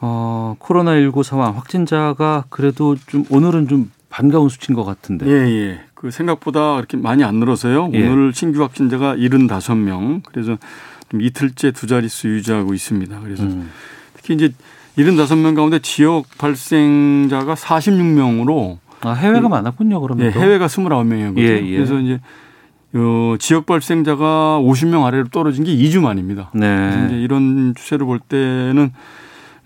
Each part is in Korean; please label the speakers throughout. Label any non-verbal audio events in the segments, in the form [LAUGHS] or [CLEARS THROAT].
Speaker 1: 어, 코로나19 상황 확진자가 그래도 좀 오늘은 좀 반가운 수치인 것 같은데.
Speaker 2: 예, 예. 그 생각보다 그렇게 많이 안 늘어서요.
Speaker 1: 예.
Speaker 2: 오늘 신규 확진자가 75명. 그래서 좀 이틀째 두 자릿수 유지하고 있습니다. 그래서
Speaker 1: 음.
Speaker 2: 특히 이제 75명 가운데 지역 발생자가 46명으로
Speaker 1: 아, 해외가 많았군요, 그러면.
Speaker 2: 예,
Speaker 1: 또.
Speaker 2: 해외가 29명이거든요.
Speaker 1: 예, 예.
Speaker 2: 그래서 이제 어, 지역 발생자가 50명 아래로 떨어진 게 2주 만입니다. 그래서 이제
Speaker 1: 네.
Speaker 2: 이런 추세를 볼 때는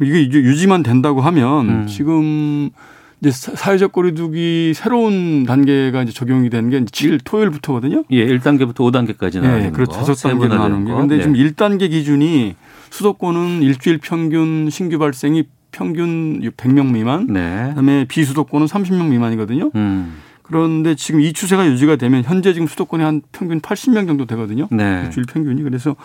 Speaker 2: 이게 유지만 된다고 하면
Speaker 1: 음.
Speaker 2: 지금 이제 사- 사회적 거리두기 새로운 단계가 이제 적용이 되는 게 7일 토요일부터거든요.
Speaker 1: 예, 1단계부터 5단계까지 나가는
Speaker 2: 네,
Speaker 1: 거.
Speaker 2: 그렇죠. 다섯
Speaker 1: 분화되는
Speaker 2: 나누는 게.
Speaker 1: 거.
Speaker 2: 그런데
Speaker 1: 예.
Speaker 2: 지금 1단계 기준이 수도권은 일주일 평균 신규 발생이 평균 100명 미만,
Speaker 1: 네.
Speaker 2: 그다음에 비수도권은 30명 미만이거든요.
Speaker 1: 음.
Speaker 2: 그런데 지금 이 추세가 유지가 되면 현재 지금 수도권이 한 평균 80명 정도 되거든요.
Speaker 1: 네.
Speaker 2: 일주일 평균이 그래서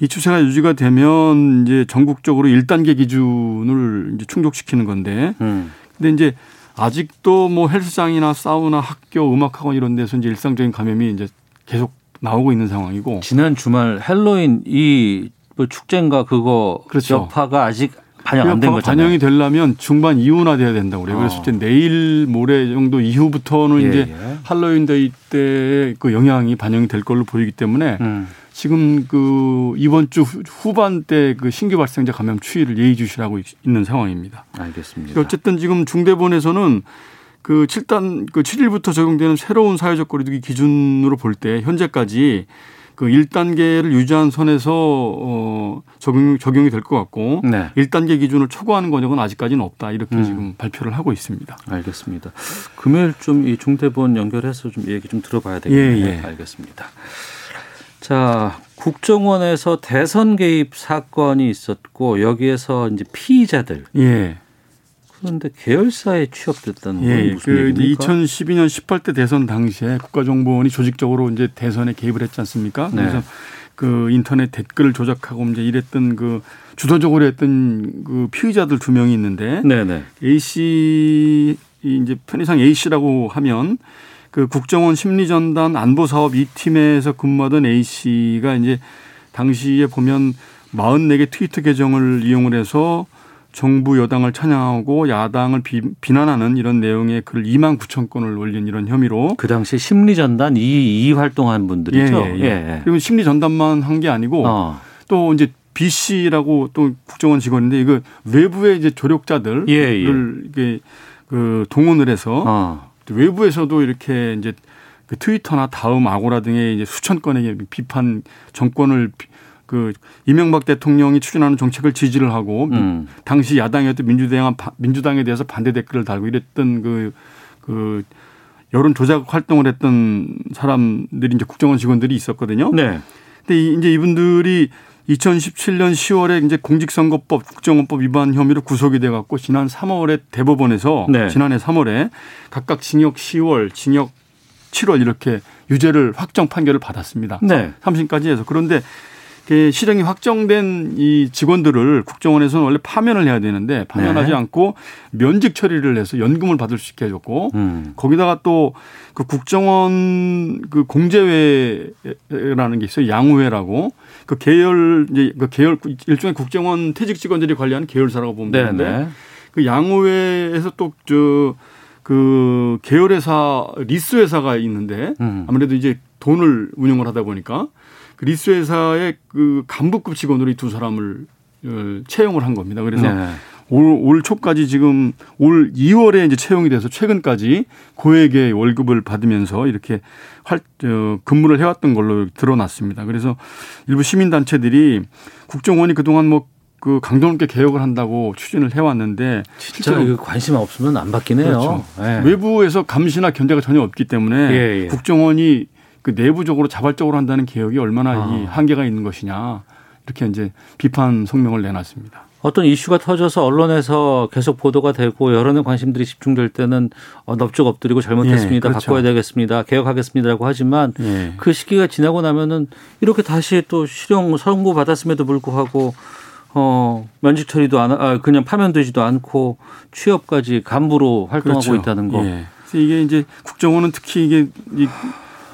Speaker 2: 이 추세가 유지가 되면 이제 전국적으로 1단계 기준을 이제 충족시키는 건데
Speaker 1: 음.
Speaker 2: 근데 이제 아직도 뭐 헬스장이나 사우나 학교 음악학원 이런 데서 이제 일상적인 감염이 이제 계속 나오고 있는 상황이고
Speaker 1: 지난 주말 헬로윈 이뭐 축제인가 그거
Speaker 2: 그렇죠.
Speaker 1: 여파가 아직 반영 안된
Speaker 2: 바-
Speaker 1: 거잖아요.
Speaker 2: 반영이 되려면 중반 이후나 돼야 된다고 그래요. 그래서
Speaker 1: 어.
Speaker 2: 이제 내일 모레 정도 이후부터는
Speaker 1: 예,
Speaker 2: 이제
Speaker 1: 예.
Speaker 2: 할로윈 데이 때 그 영향이 반영이 될 걸로 보이기 때문에
Speaker 1: 음.
Speaker 2: 지금 그 이번 주 후- 후반때 그 신규 발생자 감염 추이를 예의주시하고 있- 있는 상황입니다.
Speaker 1: 알겠습니다.
Speaker 2: 어쨌든 지금 중대본에서는 그 7단 그 7일부터 적용되는 새로운 사회적 거리두기 기준으로 볼 때 현재까지 그 1단계를 유지한 선에서 어 적용 적용이 될 것 같고
Speaker 1: 네.
Speaker 2: 1단계 기준을 초과하는 권역은 아직까지는 없다. 이렇게
Speaker 1: 음.
Speaker 2: 지금 발표를 하고 있습니다.
Speaker 1: 알겠습니다. 금요일 좀 이 중대본 연결해서 좀 얘기 좀 들어봐야 되겠네요.
Speaker 2: 예, 예.
Speaker 1: 알겠습니다. 자, 국정원에서 대선 개입 사건이 있었고 여기에서 이제 피의자들
Speaker 2: 예.
Speaker 1: 그런데 계열사에 취업됐다는 건
Speaker 2: 예.
Speaker 1: 무슨
Speaker 2: 그
Speaker 1: 얘기입니까?
Speaker 2: 2012년 18대 대선 당시에 국가정보원이 조직적으로 이제 대선에 개입을 했지 않습니까?
Speaker 1: 네.
Speaker 2: 그래서 그 인터넷 댓글을 조작하고 이제 이랬던 그 주도적으로 했던 그 피의자들 두 명이 있는데
Speaker 1: 네네.
Speaker 2: A 씨 이제 편의상 A 씨라고 하면 그 국정원 심리전단 안보사업 이 팀에서 근무하던 A 씨가 이제 당시에 보면 44개 트위터 계정을 이용을 해서 정부 여당을 찬양하고 야당을 비, 비난하는 이런 내용의 글 2만 9천 건을 올린 이런 혐의로
Speaker 1: 그 당시 심리 전단 이, 이 활동한 분들이죠.
Speaker 2: 예, 예, 예. 그리고 심리 전담만 한 게 아니고
Speaker 1: 어.
Speaker 2: 또 이제 B 씨라고 또 국정원 직원인데 이거 외부의 이제 조력자들을
Speaker 1: 예, 예.
Speaker 2: 이게 그 동원을 해서
Speaker 1: 어.
Speaker 2: 외부에서도 이렇게 이제 그 트위터나 다음 아고라 등의 이제 수천 건의 비판 정권을 비- 그 이명박 대통령이 추진하는 정책을 지지를 하고
Speaker 1: 음.
Speaker 2: 당시 야당이었던 민주당 민주당에 대해서 반대 댓글을 달고 이랬던 그그 여론 조작 활동을 했던 사람들이 이제 국정원 직원들이 있었거든요.
Speaker 1: 네.
Speaker 2: 근데 이- 이제 이분들이 2017년 10월에 이제 공직선거법 국정원법 위반 혐의로 구속이 돼 갖고 지난 3월에 대법원에서
Speaker 1: 네.
Speaker 2: 지난해 3월에 각각 징역 10월, 징역 7월 이렇게 유죄를 확정 판결을 받았습니다.
Speaker 1: 네.
Speaker 2: 3심까지 해서 그런데 그 실형이 확정된 이 직원들을 국정원에서는 원래 파면을 해야 되는데 파면하지
Speaker 1: 네.
Speaker 2: 않고 면직 처리를 해서 연금을 받을 수 있게 해줬고
Speaker 1: 음.
Speaker 2: 거기다가 또 그 국정원 그 공제회라는 게 있어요. 양우회라고 그 계열 이제 그 계열 일종의 국정원 퇴직 직원들이 관리하는 계열사라고 보면
Speaker 1: 네,
Speaker 2: 되는데
Speaker 1: 네.
Speaker 2: 그 양우회에서 또저 그 계열회사 리스 회사가 있는데
Speaker 1: 음.
Speaker 2: 아무래도 이제 돈을 운영을 하다 보니까 그 리스 회사의 그 간부급 직원으로 이 두 사람을 어, 채용을 한 겁니다. 그래서
Speaker 1: 네.
Speaker 2: 올, 올 초까지 지금 올 2월에 이제 채용이 돼서 최근까지 고액의 월급을 받으면서 이렇게 활, 어, 근무를 해왔던 걸로 드러났습니다. 그래서 일부 시민단체들이 국정원이 그동안 뭐그 강도 높게 개혁을 한다고 추진을 해왔는데
Speaker 1: 진짜 이거 관심 없으면 안 받긴 해요.
Speaker 2: 그렇죠.
Speaker 1: 예.
Speaker 2: 외부에서 감시나 견제가 전혀 없기 때문에
Speaker 1: 예, 예.
Speaker 2: 국정원이 그 내부적으로 자발적으로 한다는 개혁이 얼마나
Speaker 1: 아.
Speaker 2: 이 한계가 있는 것이냐 이렇게 이제 비판 성명을 내놨습니다.
Speaker 1: 어떤 이슈가 터져서 언론에서 계속 보도가 되고 여론의 관심들이 집중될 때는 어, 넙죽 엎드리고 잘못했습니다.
Speaker 2: 예, 그렇죠.
Speaker 1: 바꿔야 되겠습니다. 개혁하겠습니다라고 하지만
Speaker 2: 예.
Speaker 1: 그 시기가 지나고 나면은 이렇게 다시 또 실형 선고 받았음에도 불구하고 어 면직 처리도 안 아, 그냥 파면되지도 않고 취업까지 간부로 활동하고
Speaker 2: 그렇죠.
Speaker 1: 있다는 거.
Speaker 2: 예. 이게 이제 국정원은 특히 이게 이,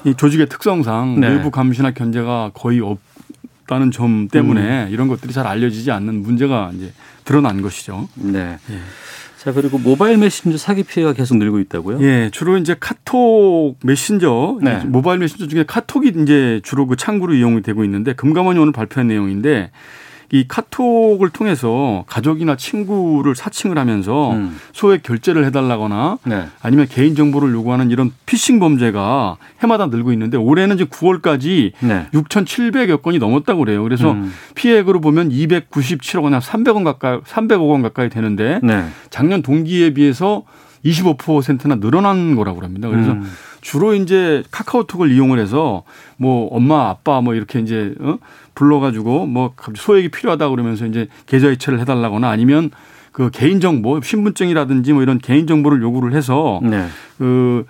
Speaker 2: 이 조직의 특성상
Speaker 1: 네.
Speaker 2: 내부 감시나 견제가 거의 없다는 점 때문에
Speaker 1: 음.
Speaker 2: 이런 것들이 잘 알려지지 않는 문제가 이제 드러난 것이죠.
Speaker 1: 네.
Speaker 2: 예.
Speaker 1: 자 그리고 모바일 메신저 사기 피해가 계속 늘고 있다고요?
Speaker 2: 예, 주로 이제 카톡 메신저,
Speaker 1: 네.
Speaker 2: 모바일 메신저 중에 카톡이 이제 주로 그 창구로 이용이 되고 있는데 금감원이 오늘 발표한 내용인데 이 카톡을 통해서 가족이나 친구를 사칭을 하면서
Speaker 1: 음.
Speaker 2: 소액 결제를 해달라거나
Speaker 1: 네.
Speaker 2: 아니면 개인 정보를 요구하는 이런 피싱 범죄가 해마다 늘고 있는데 올해는 지금 9월까지
Speaker 1: 네.
Speaker 2: 6,700여 건이 넘었다고 그래요. 그래서
Speaker 1: 음.
Speaker 2: 피해액으로 보면 297억 원, 한 300원 가까이, 300억 원 가까이 되는데
Speaker 1: 네.
Speaker 2: 작년 동기에 비해서 25%나 늘어난 거라고 합니다. 그래서
Speaker 1: 음.
Speaker 2: 주로 이제 카카오톡을 이용을 해서 뭐 엄마 아빠 뭐 이렇게 이제 어? 불러가지고 뭐 소액이 필요하다 그러면서 이제 계좌 이체를 해달라거나 아니면 그 개인 정보 신분증이라든지 뭐 이런 개인 정보를 요구를 해서
Speaker 1: 네.
Speaker 2: 그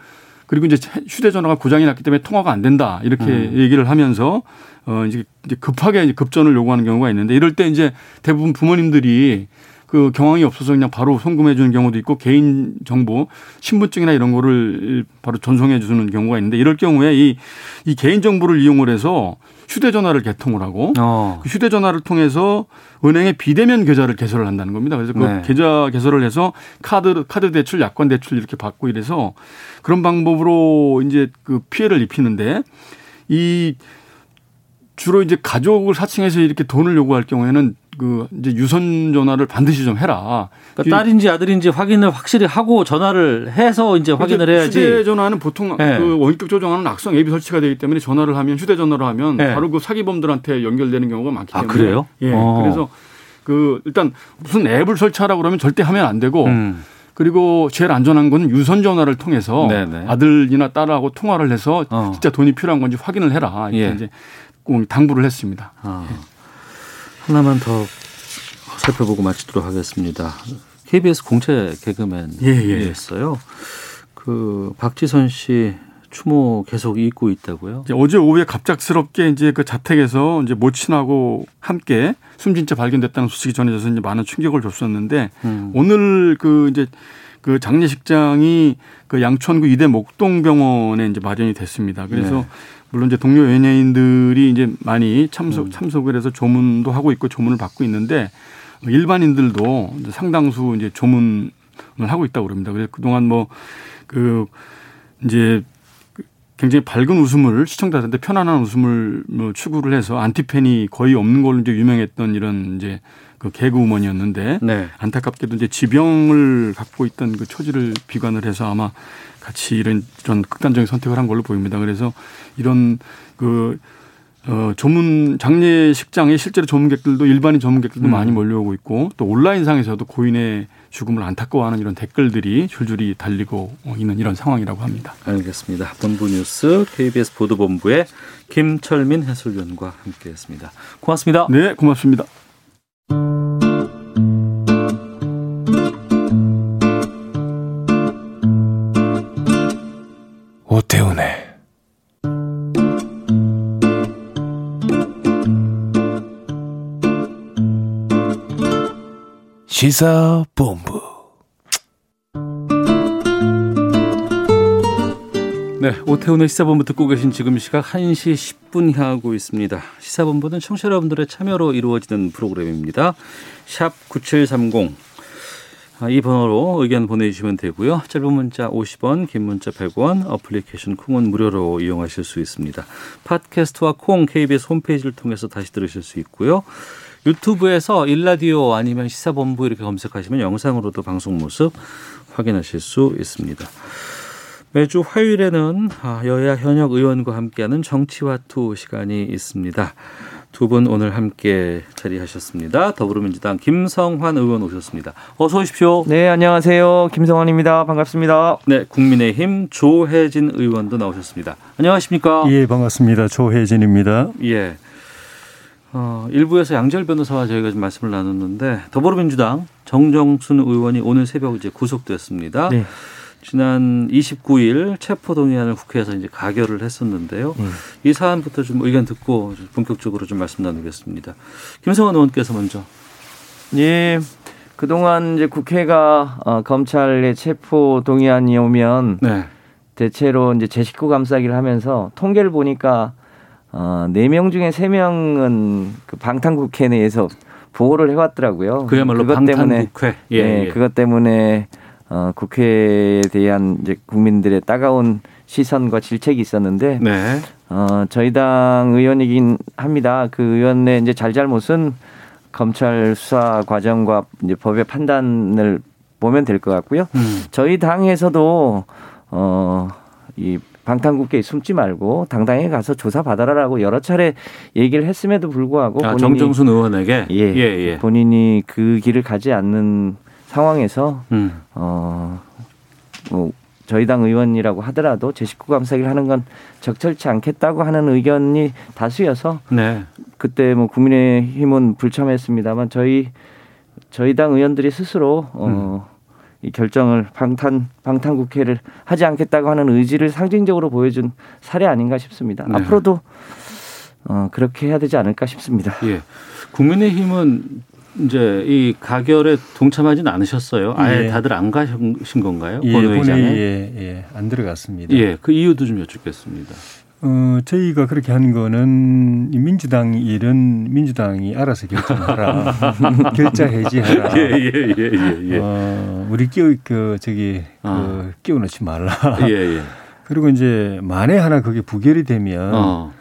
Speaker 2: 그리고 이제 휴대전화가 고장이 났기 때문에 통화가 안 된다 이렇게
Speaker 1: 음.
Speaker 2: 얘기를 하면서 어 이제 이제 급하게 이제 급전을 요구하는 경우가 있는데 이럴 때 이제 대부분 부모님들이 그 경황이 없어서 그냥 바로 송금해 주는 경우도 있고 개인 정보 신분증이나 이런 거를 바로 전송해 주는 경우가 있는데 이럴 경우에 이, 이 개인 정보를 이용을 해서 휴대전화를 개통을 하고
Speaker 1: 어.
Speaker 2: 그 휴대전화를 통해서 은행의 비대면 계좌를 개설을 한다는 겁니다. 그래서 그
Speaker 1: 네.
Speaker 2: 계좌 개설을 해서 카드 카드 대출, 약관 대출 이렇게 받고 이래서 그런 방법으로 이제 그 피해를 입히는데 이 주로 이제 가족을 사칭해서 이렇게 돈을 요구할 경우에는 그 이제 유선 전화를 반드시 좀 해라.
Speaker 1: 그러니까 딸인지 아들인지 확인을 확실히 하고 전화를 해서 이제 확인을 해야지.
Speaker 2: 휴대 전화는 보통
Speaker 1: 네.
Speaker 2: 그 원격 조정하는 악성 앱이 설치가 되기 때문에 전화를 하면 휴대 전화로 하면
Speaker 1: 네.
Speaker 2: 바로 그 사기범들한테 연결되는 경우가 많기
Speaker 1: 아,
Speaker 2: 때문에.
Speaker 1: 그래요?
Speaker 2: 예.
Speaker 1: 어.
Speaker 2: 그래서 그 일단 무슨 앱을 설치하라고 그러면 절대 하면 안 되고
Speaker 1: 음.
Speaker 2: 그리고 제일 안전한 건 유선 전화를 통해서
Speaker 1: 네네.
Speaker 2: 아들이나 딸하고 통화를 해서
Speaker 1: 어.
Speaker 2: 진짜 돈이 필요한 건지 확인을 해라. 이렇게
Speaker 1: 예.
Speaker 2: 이제 꼭 당부를 했습니다.
Speaker 1: 아. 하나만 더 살펴보고 마치도록 하겠습니다. KBS 공채 개그맨이었어요. 그 박지선 씨 추모 계속 잊고 있다고요?
Speaker 2: 어제 오후에 갑작스럽게 이제 그 자택에서 이제 모친하고 함께 숨진 채 발견됐다는 소식이 전해져서 이제 많은 충격을 줬었는데
Speaker 1: 음.
Speaker 2: 오늘 그 이제 그 장례식장이 그 양천구 이대 목동병원에 이제 마련이 됐습니다. 그래서
Speaker 1: 네.
Speaker 2: 물론 이제 동료 연예인들이 이제 많이 참석
Speaker 1: 음.
Speaker 2: 참석을 해서 조문도 하고 있고 조문을 받고 있는데 일반인들도 이제 상당수 이제 조문을 하고 있다고 그럽니다. 그래서 그동안 뭐 그 이제 굉장히 밝은 웃음을 시청자들한테 편안한 웃음을 뭐 추구를 해서 안티팬이 거의 없는 걸로 이제 유명했던 이런 이제 그 개그우먼이었는데
Speaker 1: 네.
Speaker 2: 안타깝게도 이제 지병을 갖고 있던 그 처지를 비관을 해서 아마 같이 이런 이런 극단적인 선택을 한 걸로 보입니다. 그래서 이런 그 어, 조문 장례식장에 실제로 조문객들도 일반인 조문객들도
Speaker 1: 음.
Speaker 2: 많이 몰려오고 있고 또 온라인상에서도 고인의 죽음을 안타까워하는 이런 댓글들이 줄줄이 달리고 있는 이런 상황이라고 합니다.
Speaker 1: 알겠습니다. 본부 뉴스 KBS 보도본부의 김철민 해설위원과 함께했습니다. 고맙습니다.
Speaker 2: 네, 고맙습니다.
Speaker 3: 오태훈의 시사본부
Speaker 1: 네, 오태훈의 시사본부 듣고 계신 지금 시각 1시 10분 향하고 있습니다. 시사본부는 청취자 여러분들의 참여로 이루어지는 프로그램입니다. 샵 9730. 아, 이 번호로 의견 보내주시면 되고요. 짧은 문자 50원, 긴 문자 100원, 어플리케이션 콩은 무료로 이용하실 수 있습니다. 팟캐스트와 콩 KBS 홈페이지를 통해서 다시 들으실 수 있고요. 유튜브에서 일라디오 아니면 시사본부 이렇게 검색하시면 영상으로도 방송 모습 확인하실 수 있습니다. 매주 화요일에는 아, 여야 현역 의원과 함께하는 정치와투 시간이 있습니다. 두 분 오늘 함께 자리하셨습니다. 더불어민주당 김성환 의원 오셨습니다. 어서 오십시오.
Speaker 4: 네, 안녕하세요. 김성환입니다. 반갑습니다.
Speaker 1: 네, 국민의힘 조혜진 의원도 나오셨습니다. 안녕하십니까?
Speaker 5: 예, 반갑습니다. 조혜진입니다.
Speaker 1: 예. 어, 일부에서 양절 변호사와 저희가 좀 말씀을 나눴는데 더불어민주당 정정순 의원이 오늘 새벽 이제 구속됐습니다.
Speaker 4: 네.
Speaker 1: 지난 29일 체포 동의안을 국회에서 이제 가결을 했었는데요.
Speaker 4: 음.
Speaker 1: 이 사안부터 좀 의견 듣고 좀 본격적으로 좀 말씀 나누겠습니다. 김성환 의원께서 먼저.
Speaker 4: 예. 그동안 이제 국회가 어, 검찰의 체포 동의안이 오면
Speaker 1: 네.
Speaker 4: 대체로 이제 제 식구 감싸기를 하면서 통계를 보니까 어, 4명 중에 3명은 그 방탄 국회 내에서 보고를 해왔더라고요.
Speaker 1: 그야말로
Speaker 4: 그것 때문에
Speaker 1: 방탄국회. 예,
Speaker 4: 예,
Speaker 1: 예.
Speaker 4: 그것 때문에 어, 국회에 대한 이제 국민들의 따가운 시선과 질책이 있었는데
Speaker 1: 네.
Speaker 4: 어, 저희 당 의원이긴 합니다. 그 의원의 이제 잘잘못은 검찰 수사 과정과 이제 법의 판단을 보면 될 것 같고요.
Speaker 1: 음.
Speaker 4: 저희 당에서도 어, 이 방탄국회에 숨지 말고 당당히 가서 조사 받아라라고 여러 차례 얘기를 했음에도 불구하고
Speaker 1: 아,
Speaker 4: 본인이
Speaker 1: 정정순 의원에게
Speaker 4: 예,
Speaker 1: 예, 예.
Speaker 4: 본인이 그 길을 가지 않는 상황에서
Speaker 1: 음.
Speaker 4: 어, 뭐 저희 당 의원이라고 하더라도 제 식구 감싸기를 하는 건 적절치 않겠다고 하는 의견이 다수여서
Speaker 1: 네.
Speaker 4: 그때 뭐 국민의힘은 불참했습니다만 저희 저희 당 의원들이 스스로 어, 이 결정을 방탄 방탄 국회를 하지 않겠다고 하는 의지를 상징적으로 보여준 사례 아닌가 싶습니다.
Speaker 1: 네.
Speaker 4: 앞으로도 어, 그렇게 해야 되지 않을까 싶습니다.
Speaker 1: 예. 국민의힘은 이제 이 가결에 동참하진 않으셨어요. 아예
Speaker 5: 예.
Speaker 1: 다들 안 가신 건가요?
Speaker 5: 예,
Speaker 1: 본회의장에?
Speaker 5: 본회의에 예, 안 들어갔습니다.
Speaker 1: 예, 그 이유도 좀 여쭙겠습니다.
Speaker 5: 어, 저희가 그렇게 한 거는 이 민주당 일은 민주당이 알아서 결정하라. [LAUGHS] 결자 해지하라.
Speaker 1: 예, 예, 예, 예, 예.
Speaker 5: 어, 우리 끼우 그 저기 그
Speaker 1: 아.
Speaker 5: 끼워 넣지 말라.
Speaker 1: 예, 예.
Speaker 5: 그리고 이제 만에 하나 그게 부결이 되면
Speaker 1: 어.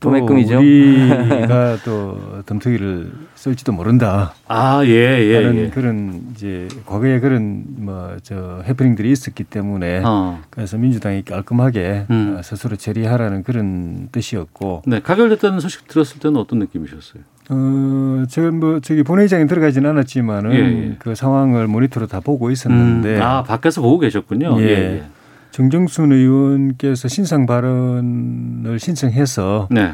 Speaker 5: 또
Speaker 4: 도매금이죠.
Speaker 5: 우리가 [LAUGHS] 또 덤터기를 쓸지도 모른다.
Speaker 1: 아, 예, 예, 예.
Speaker 5: 그런 이제 과거에 그런 뭐 저 해프닝들이 있었기 때문에
Speaker 1: 어.
Speaker 5: 그래서 민주당이 깔끔하게
Speaker 1: 음.
Speaker 5: 어, 스스로 처리하라는 그런 뜻이었고
Speaker 1: 네, 가결됐다는 소식 들었을 때는 어떤 느낌이셨어요?
Speaker 5: 어 제가 뭐 저기 본회의장에 들어가지는 않았지만은
Speaker 1: 예, 예.
Speaker 5: 그 상황을 모니터로 다 보고 있었는데
Speaker 1: 음. 아, 밖에서 보고 계셨군요.
Speaker 5: 예. 정정순 의원께서 신상 발언을 신청해서
Speaker 1: 네.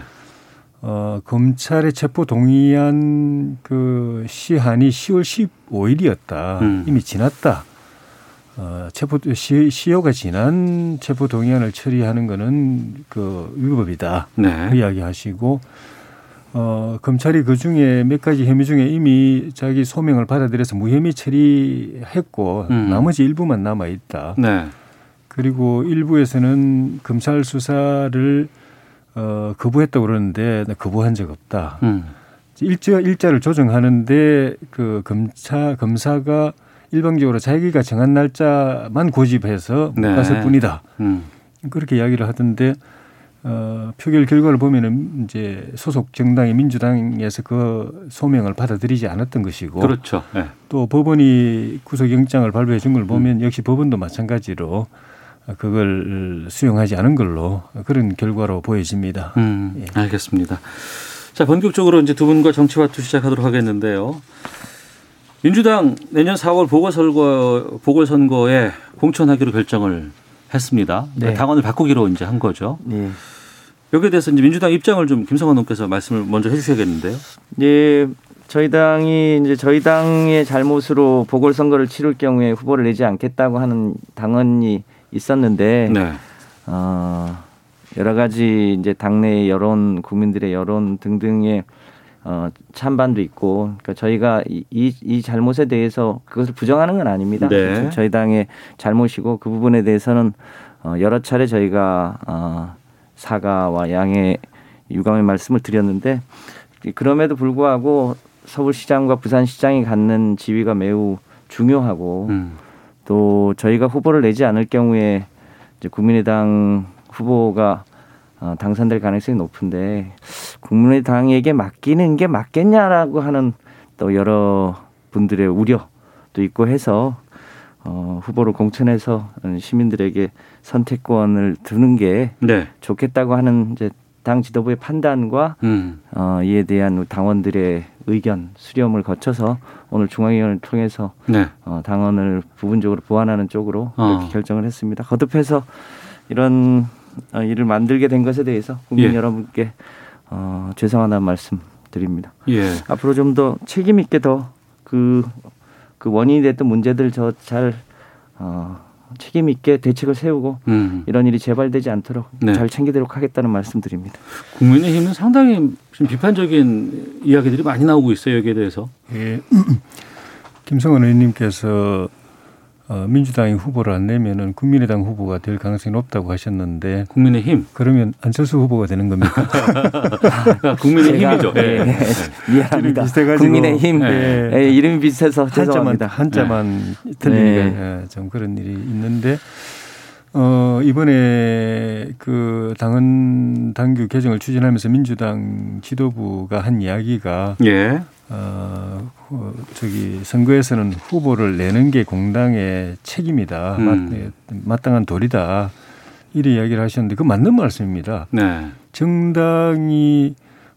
Speaker 5: 어, 검찰의 체포 동의안 그 시한이 10월 15일이었다.
Speaker 1: 음.
Speaker 5: 이미 지났다. 어, 체포 시, 시효가 지난 체포 동의안을 처리하는 거는 그 위법이다. 그
Speaker 1: 네.
Speaker 5: 이야기하시고 어, 검찰이 그 중에 몇 가지 혐의 중에 이미 자기 소명을 받아들여서 무혐의 처리했고
Speaker 1: 음.
Speaker 5: 나머지 일부만 남아 있다.
Speaker 1: 네.
Speaker 5: 그리고 일부에서는 검찰 수사를 어, 거부했다고 그러는데 나 거부한 적 없다.
Speaker 1: 음.
Speaker 5: 일자 일자를 조정하는데 그 검사 검사가 일방적으로 자기가 정한 날짜만 고집해서
Speaker 1: 네.
Speaker 5: 못 갔을 뿐이다.
Speaker 1: 음.
Speaker 5: 그렇게 이야기를 하던데 어, 표결 결과를 보면은 이제 소속 정당이 민주당에서 그 소명을 받아들이지 않았던 것이고
Speaker 1: 그렇죠. 네.
Speaker 5: 또 법원이 구속영장을 발부해 준 걸 보면 역시 법원도 마찬가지로 그걸 수용하지 않은 걸로 그런 결과로 보여집니다.
Speaker 1: 음,
Speaker 5: 예.
Speaker 1: 알겠습니다. 자, 본격적으로 이제 두 분과 정치와투 시작하도록 하겠는데요. 민주당 내년 4월 보궐선거 보궐선거에 공천하기로 결정을 했습니다.
Speaker 4: 네.
Speaker 1: 당원을 바꾸기로 이제 한 거죠.
Speaker 4: 예.
Speaker 1: 여기에 대해서 이제 민주당 입장을 좀 김성환 의원께서 말씀을 먼저 해주셔야겠는데요.
Speaker 4: 예, 저희 당이 이제 저희 당의 잘못으로 보궐선거를 치를 경우에 후보를 내지 않겠다고 하는 당원이 있었는데
Speaker 1: 네.
Speaker 4: 어, 여러 가지 이제 당내 여론, 국민들의 여론 등등의 어, 찬반도 있고, 그러니까 저희가 이, 이, 이 잘못에 대해서 그것을 부정하는 건 아닙니다.
Speaker 1: 네.
Speaker 4: 저희 당의 잘못이고 그 부분에 대해서는 어, 여러 차례 저희가 어, 사과와 양해 유감의 말씀을 드렸는데 그럼에도 불구하고 서울시장과 부산시장이 갖는 지위가 매우 중요하고
Speaker 1: 음.
Speaker 4: 또 저희가 후보를 내지 않을 경우에 이제 국민의당 후보가 어, 당선될 가능성이 높은데 국민의당에게 맡기는 게 맞겠냐라고 하는 또 여러 분들의 우려도 있고 해서 어, 후보를 공천해서 시민들에게 선택권을 두는 게
Speaker 1: 네.
Speaker 4: 좋겠다고 하는 이제 당 지도부의 판단과
Speaker 1: 음.
Speaker 4: 어, 이에 대한 당원들의 의견 수렴을 거쳐서 오늘 중앙위원회를 통해서
Speaker 1: 네.
Speaker 4: 어, 당원을 부분적으로 보완하는 쪽으로
Speaker 1: 어.
Speaker 4: 그렇게 결정을 했습니다. 거듭해서 이런 어, 일을 만들게 된 것에 대해서 국민
Speaker 1: 예.
Speaker 4: 여러분께 어, 죄송하다는 말씀 드립니다.
Speaker 1: 예.
Speaker 4: 앞으로 좀 더 책임 있게 더그그 원인이 됐던 문제들 저잘 어, 책임 있게 대책을 세우고
Speaker 1: 음.
Speaker 4: 이런 일이 재발되지 않도록
Speaker 1: 네.
Speaker 4: 잘 챙기도록 하겠다는 말씀드립니다.
Speaker 1: 국민의힘은 상당히 좀 비판적인 이야기들이 많이 나오고 있어요 여기에 대해서.
Speaker 5: 예. [CLEARS THROAT] 김성원 의원님께서 어, 민주당이 후보를 안 내면은 국민의당 후보가 될 가능성이 높다고 하셨는데
Speaker 1: 국민의힘.
Speaker 5: 그러면 안철수 후보가 되는 겁니까?
Speaker 1: 그러니까 [LAUGHS] 국민의힘이죠. 예.
Speaker 4: 예, 미안합니다.
Speaker 5: 비슷해가지고.
Speaker 4: 국민의힘
Speaker 5: 예.
Speaker 4: 예, 이름이 비슷해서
Speaker 5: 한자만
Speaker 4: 죄송합니다.
Speaker 5: 한자만
Speaker 4: 네.
Speaker 5: 틀리니까 예, 좀 그런 일이 있는데 어 이번에 그 당헌 당규 개정을 추진하면서 민주당 지도부가 한 이야기가
Speaker 1: 예.
Speaker 5: 어, 어, 저기 선거에서는 후보를 내는 게 공당의 책임이다.
Speaker 1: 음.
Speaker 5: 마, 예, 마땅한 도리다. 이런 이야기를 하셨는데 그 맞는 말씀입니다.
Speaker 1: 네.
Speaker 5: 정당이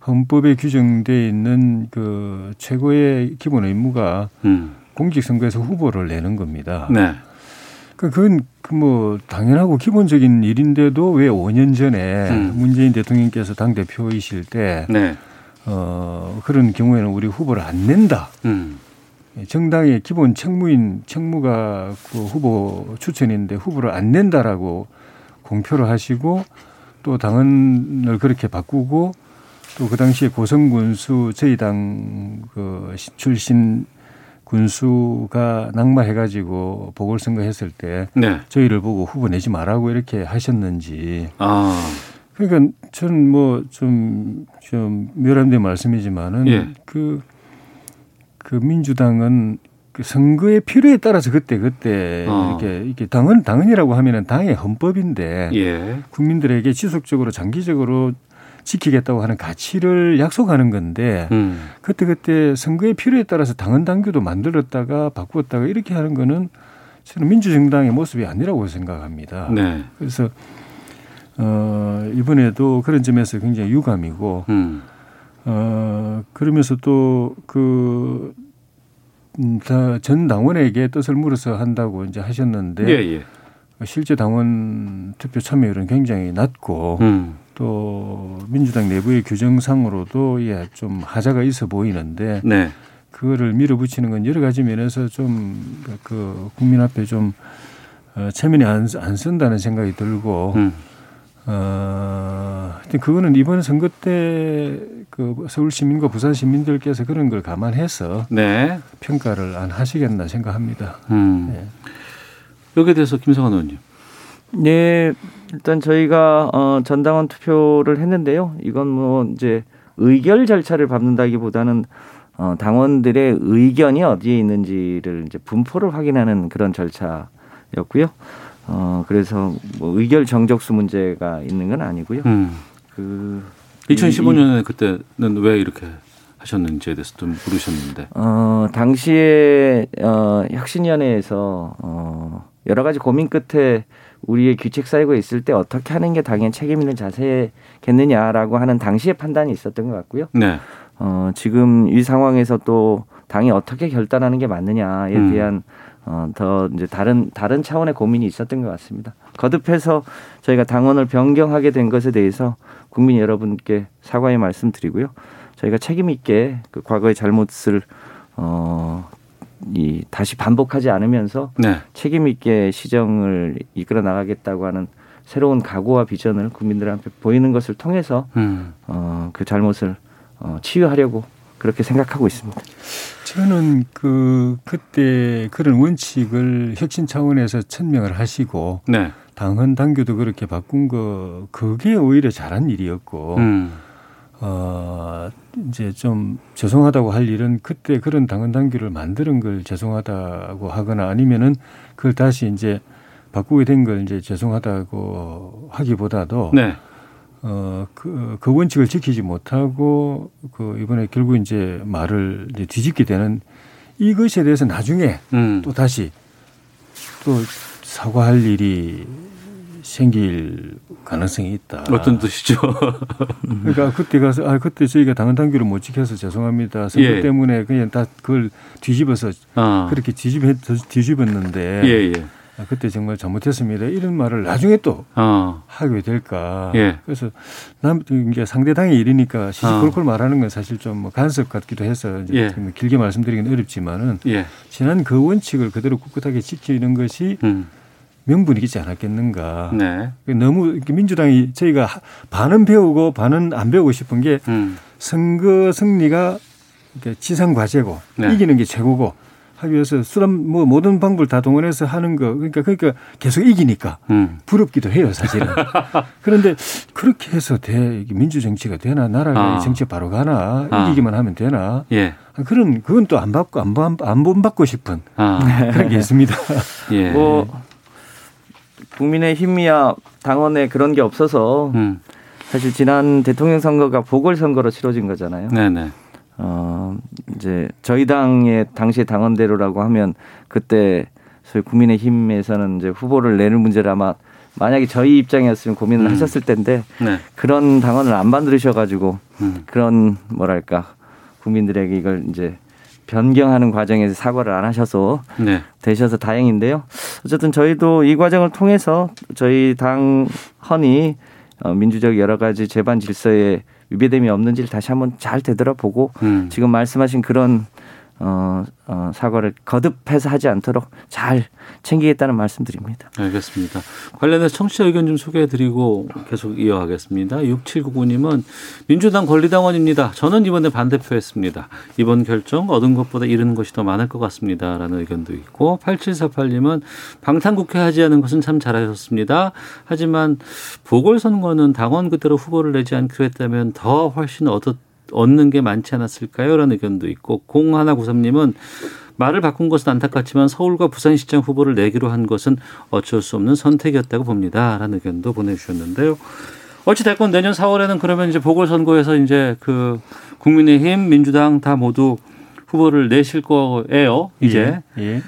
Speaker 5: 헌법에 규정돼 있는 그 최고의 기본 의무가
Speaker 1: 음.
Speaker 5: 공직선거에서 후보를 내는 겁니다.
Speaker 1: 네.
Speaker 5: 그 그건 그뭐 당연하고 기본적인 일인데도 왜 5년 전에
Speaker 1: 음.
Speaker 5: 문재인 대통령께서 당 대표이실 때
Speaker 1: 네.
Speaker 5: 어, 그런 경우에는 우리 후보를 안 낸다.
Speaker 1: 음.
Speaker 5: 정당의 기본 책무인 책무가 그 후보 추천인데 후보를 안 낸다라고 공표를 하시고 또 당헌을 그렇게 바꾸고 또 그 당시에 고성 군수 저희 당그 출신 군수가 낙마해가지고 보궐선거 했을 때
Speaker 1: 네.
Speaker 5: 저희를 보고 후보 내지 말라고 이렇게 하셨는지
Speaker 1: 아.
Speaker 5: 그러니까 저는 뭐좀좀 묘람된 말씀이지만은
Speaker 1: 예.
Speaker 5: 그, 그 민주당은 그 선거의 필요에 따라서 그때 그때
Speaker 1: 어.
Speaker 5: 이렇게 이렇게 당은 당은이라고 하면은 당의 헌법인데
Speaker 1: 예.
Speaker 5: 국민들에게 지속적으로 장기적으로 지키겠다고 하는 가치를 약속하는 건데
Speaker 1: 음.
Speaker 5: 그때 그때 선거의 필요에 따라서 당헌 당규도 만들었다가 바꾸었다가 이렇게 하는 거는 저는 민주정당의 모습이 아니라고 생각합니다.
Speaker 1: 네.
Speaker 5: 그래서 어 이번에도 그런 점에서 굉장히 유감이고
Speaker 1: 음.
Speaker 5: 어 그러면서 또그 음, 전 당원에게 뜻을 물어서 한다고 이제 하셨는데
Speaker 1: 예, 예.
Speaker 5: 실제 당원 투표 참여율은 굉장히 낮고
Speaker 1: 음.
Speaker 5: 또 민주당 내부의 규정상으로도 예, 좀 하자가 있어 보이는데
Speaker 1: 네.
Speaker 5: 그거를 밀어붙이는 건 여러 가지 면에서 좀 그 국민 앞에 좀 어, 체면이 안, 안 쓴다는 생각이 들고
Speaker 1: 음.
Speaker 5: 어, 하여튼 그거는 이번 선거 때 그 서울 시민과 부산 시민들께서 그런 걸 감안해서
Speaker 1: 네.
Speaker 5: 평가를 안 하시겠나 생각합니다.
Speaker 1: 음.
Speaker 5: 네.
Speaker 1: 여기에 대해서 김성환 의원님.
Speaker 4: 네, 일단 저희가 어, 전당원 투표를 했는데요. 이건 뭐 이제 의결 절차를 밟는다기보다는 어, 당원들의 의견이 어디에 있는지를 이제 분포를 확인하는 그런 절차였고요. 어, 그래서 뭐 의결 정적수 문제가 있는 건 아니고요.
Speaker 1: 음.
Speaker 4: 그
Speaker 1: 2015년에 그때는 왜 이렇게 하셨는지에 대해서 좀 물으셨는데.
Speaker 4: 어, 당시에 어, 혁신위원회에서 어, 여러 가지 고민 끝에 우리의 규칙 쌓이고 있을 때 어떻게 하는 게 당연 책임 있는 자세겠느냐라고 하는 당시의 판단이 있었던 것 같고요.
Speaker 1: 네.
Speaker 4: 어, 지금 이 상황에서 또 당이 어떻게 결단하는 게 맞느냐에
Speaker 1: 음.
Speaker 4: 대한 어, 더 이제 다른 다른 차원의 고민이 있었던 것 같습니다. 거듭해서 저희가 당원을 변경하게 된 것에 대해서 국민 여러분께 사과의 말씀드리고요. 저희가 책임 있게 그 과거의 잘못을 어, 이 다시 반복하지 않으면서
Speaker 1: 네.
Speaker 4: 책임 있게 시정을 이끌어 나가겠다고 하는 새로운 각오와 비전을 국민들한테 보이는 것을 통해서
Speaker 1: 음.
Speaker 4: 어, 그 잘못을 어, 치유하려고 그렇게 생각하고 있습니다.
Speaker 5: 저는 그 그때 그런 원칙을 혁신 차원에서 천명을 하시고
Speaker 1: 네.
Speaker 5: 당헌 당규도 그렇게 바꾼 거 그게 오히려 잘한 일이었고
Speaker 1: 음.
Speaker 5: 어 이제 좀 죄송하다고 할 일은 그때 그런 당헌 당규를 만드는 걸 죄송하다고 하거나 아니면은 그걸 다시 이제 바꾸게 된 걸 이제 죄송하다고 하기보다도
Speaker 1: 네.
Speaker 5: 어, 그, 그 원칙을 지키지 못하고 그 이번에 결국 이제 말을 이제 뒤집게 되는 이것에 대해서 나중에
Speaker 1: 음.
Speaker 5: 또 다시 또 사과할 일이 생길 가능성이 있다.
Speaker 1: 어떤 뜻이죠? [LAUGHS]
Speaker 5: 그러니까 그때 가서 아 그때 저희가 당헌 당규를 못 지켜서 죄송합니다. 선거
Speaker 1: 예.
Speaker 5: 때문에 그냥 다 그걸 뒤집어서
Speaker 1: 아.
Speaker 5: 그렇게 뒤집어 뒤집었는데
Speaker 1: 예, 예.
Speaker 5: 아, 그때 정말 잘못했습니다. 이런 말을 나중에 또
Speaker 1: 어.
Speaker 5: 하게 될까.
Speaker 1: 예.
Speaker 5: 그래서 남 이게 상대당의 일이니까
Speaker 1: 어.
Speaker 5: 시시콜콜 말하는 건 사실 좀뭐 간섭 같기도 해서 이제
Speaker 1: 예.
Speaker 5: 좀 길게 말씀드리기는 어렵지만은
Speaker 1: 예.
Speaker 5: 지난 그 원칙을 그대로 꿋꿋하게 지키는 것이
Speaker 1: 음.
Speaker 5: 명분이겠지 않았겠는가.
Speaker 1: 네.
Speaker 5: 너무 이렇게 민주당이 저희가 하- 반은 배우고 반은 안 배우고 싶은 게
Speaker 1: 음.
Speaker 5: 선거 승리가 지상 과제고
Speaker 1: 네.
Speaker 5: 이기는 게 최고고 하기 위해서 수단 뭐 모든 방법을 다 동원해서 하는 거 그러니까 그러니까 계속 이기니까
Speaker 1: 음.
Speaker 5: 부럽기도 해요 사실은 [LAUGHS] 그런데 그렇게 해서 돼 이게 민주 정치가 되나 나라가
Speaker 1: 아.
Speaker 5: 정치 바로 가나
Speaker 1: 아.
Speaker 5: 이기기만 하면 되나
Speaker 1: 예.
Speaker 5: 그런 그건 또 안 받고 안안 본받고 싶은
Speaker 1: 아. [LAUGHS]
Speaker 5: 그런 게 있습니다. [LAUGHS]
Speaker 1: 예.
Speaker 4: 뭐 국민의 힘이야 당원에 그런 게 없어서
Speaker 1: 음.
Speaker 4: 사실 지난 대통령 선거가 보궐 선거로 치러진 거잖아요.
Speaker 1: 네, 네.
Speaker 4: 어, 이제 저희 당의 당시의 당원대로라고 하면 그때 소위 국민의힘에서는 이제 후보를 내는 문제를 아마 만약에 저희 입장이었으면 고민을
Speaker 1: 음.
Speaker 4: 하셨을 텐데
Speaker 1: 네.
Speaker 4: 그런 당원을 안 만들으셔가지고
Speaker 1: 음.
Speaker 4: 그런 뭐랄까 국민들에게 이걸 이제 변경하는 과정에서 사과를 안 하셔서
Speaker 1: 네.
Speaker 4: 되셔서 다행인데요. 어쨌든 저희도 이 과정을 통해서 저희 당 헌이 어, 민주적 여러 가지 재반 질서에 위배됨이 없는지를 다시 한번 잘 되돌아보고
Speaker 1: 음.
Speaker 4: 지금 말씀하신 그런 어, 어, 사과를 거듭해서 하지 않도록 잘 챙기겠다는 말씀드립니다.
Speaker 1: 알겠습니다. 관련해서 청취자 의견 좀 소개해드리고 계속 이어가겠습니다. 6799님은 민주당 권리당원입니다. 저는 이번에 반대표했습니다. 이번 결정 얻은 것보다 잃은 것이 더 많을 것 같습니다. 라는 의견도 있고 8748님은 방탄국회 하지 않은 것은 참 잘하셨습니다. 하지만 보궐선거는 당원 그대로 후보를 내지 않기로 했다면 더 훨씬 얻었 얻는 게 많지 않았을까요? 라는 의견도 있고 0193님은 말을 바꾼 것은 안타깝지만 서울과 부산시장 후보를 내기로 한 것은 어쩔 수 없는 선택이었다고 봅니다. 라는 의견도 보내주셨는데요. 어찌됐건 내년 4월에는 그러면 이제 보궐선거에서 이제 그 국민의힘, 민주당 다 모두 후보를 내실 거예요. 이제.
Speaker 5: 예. 예.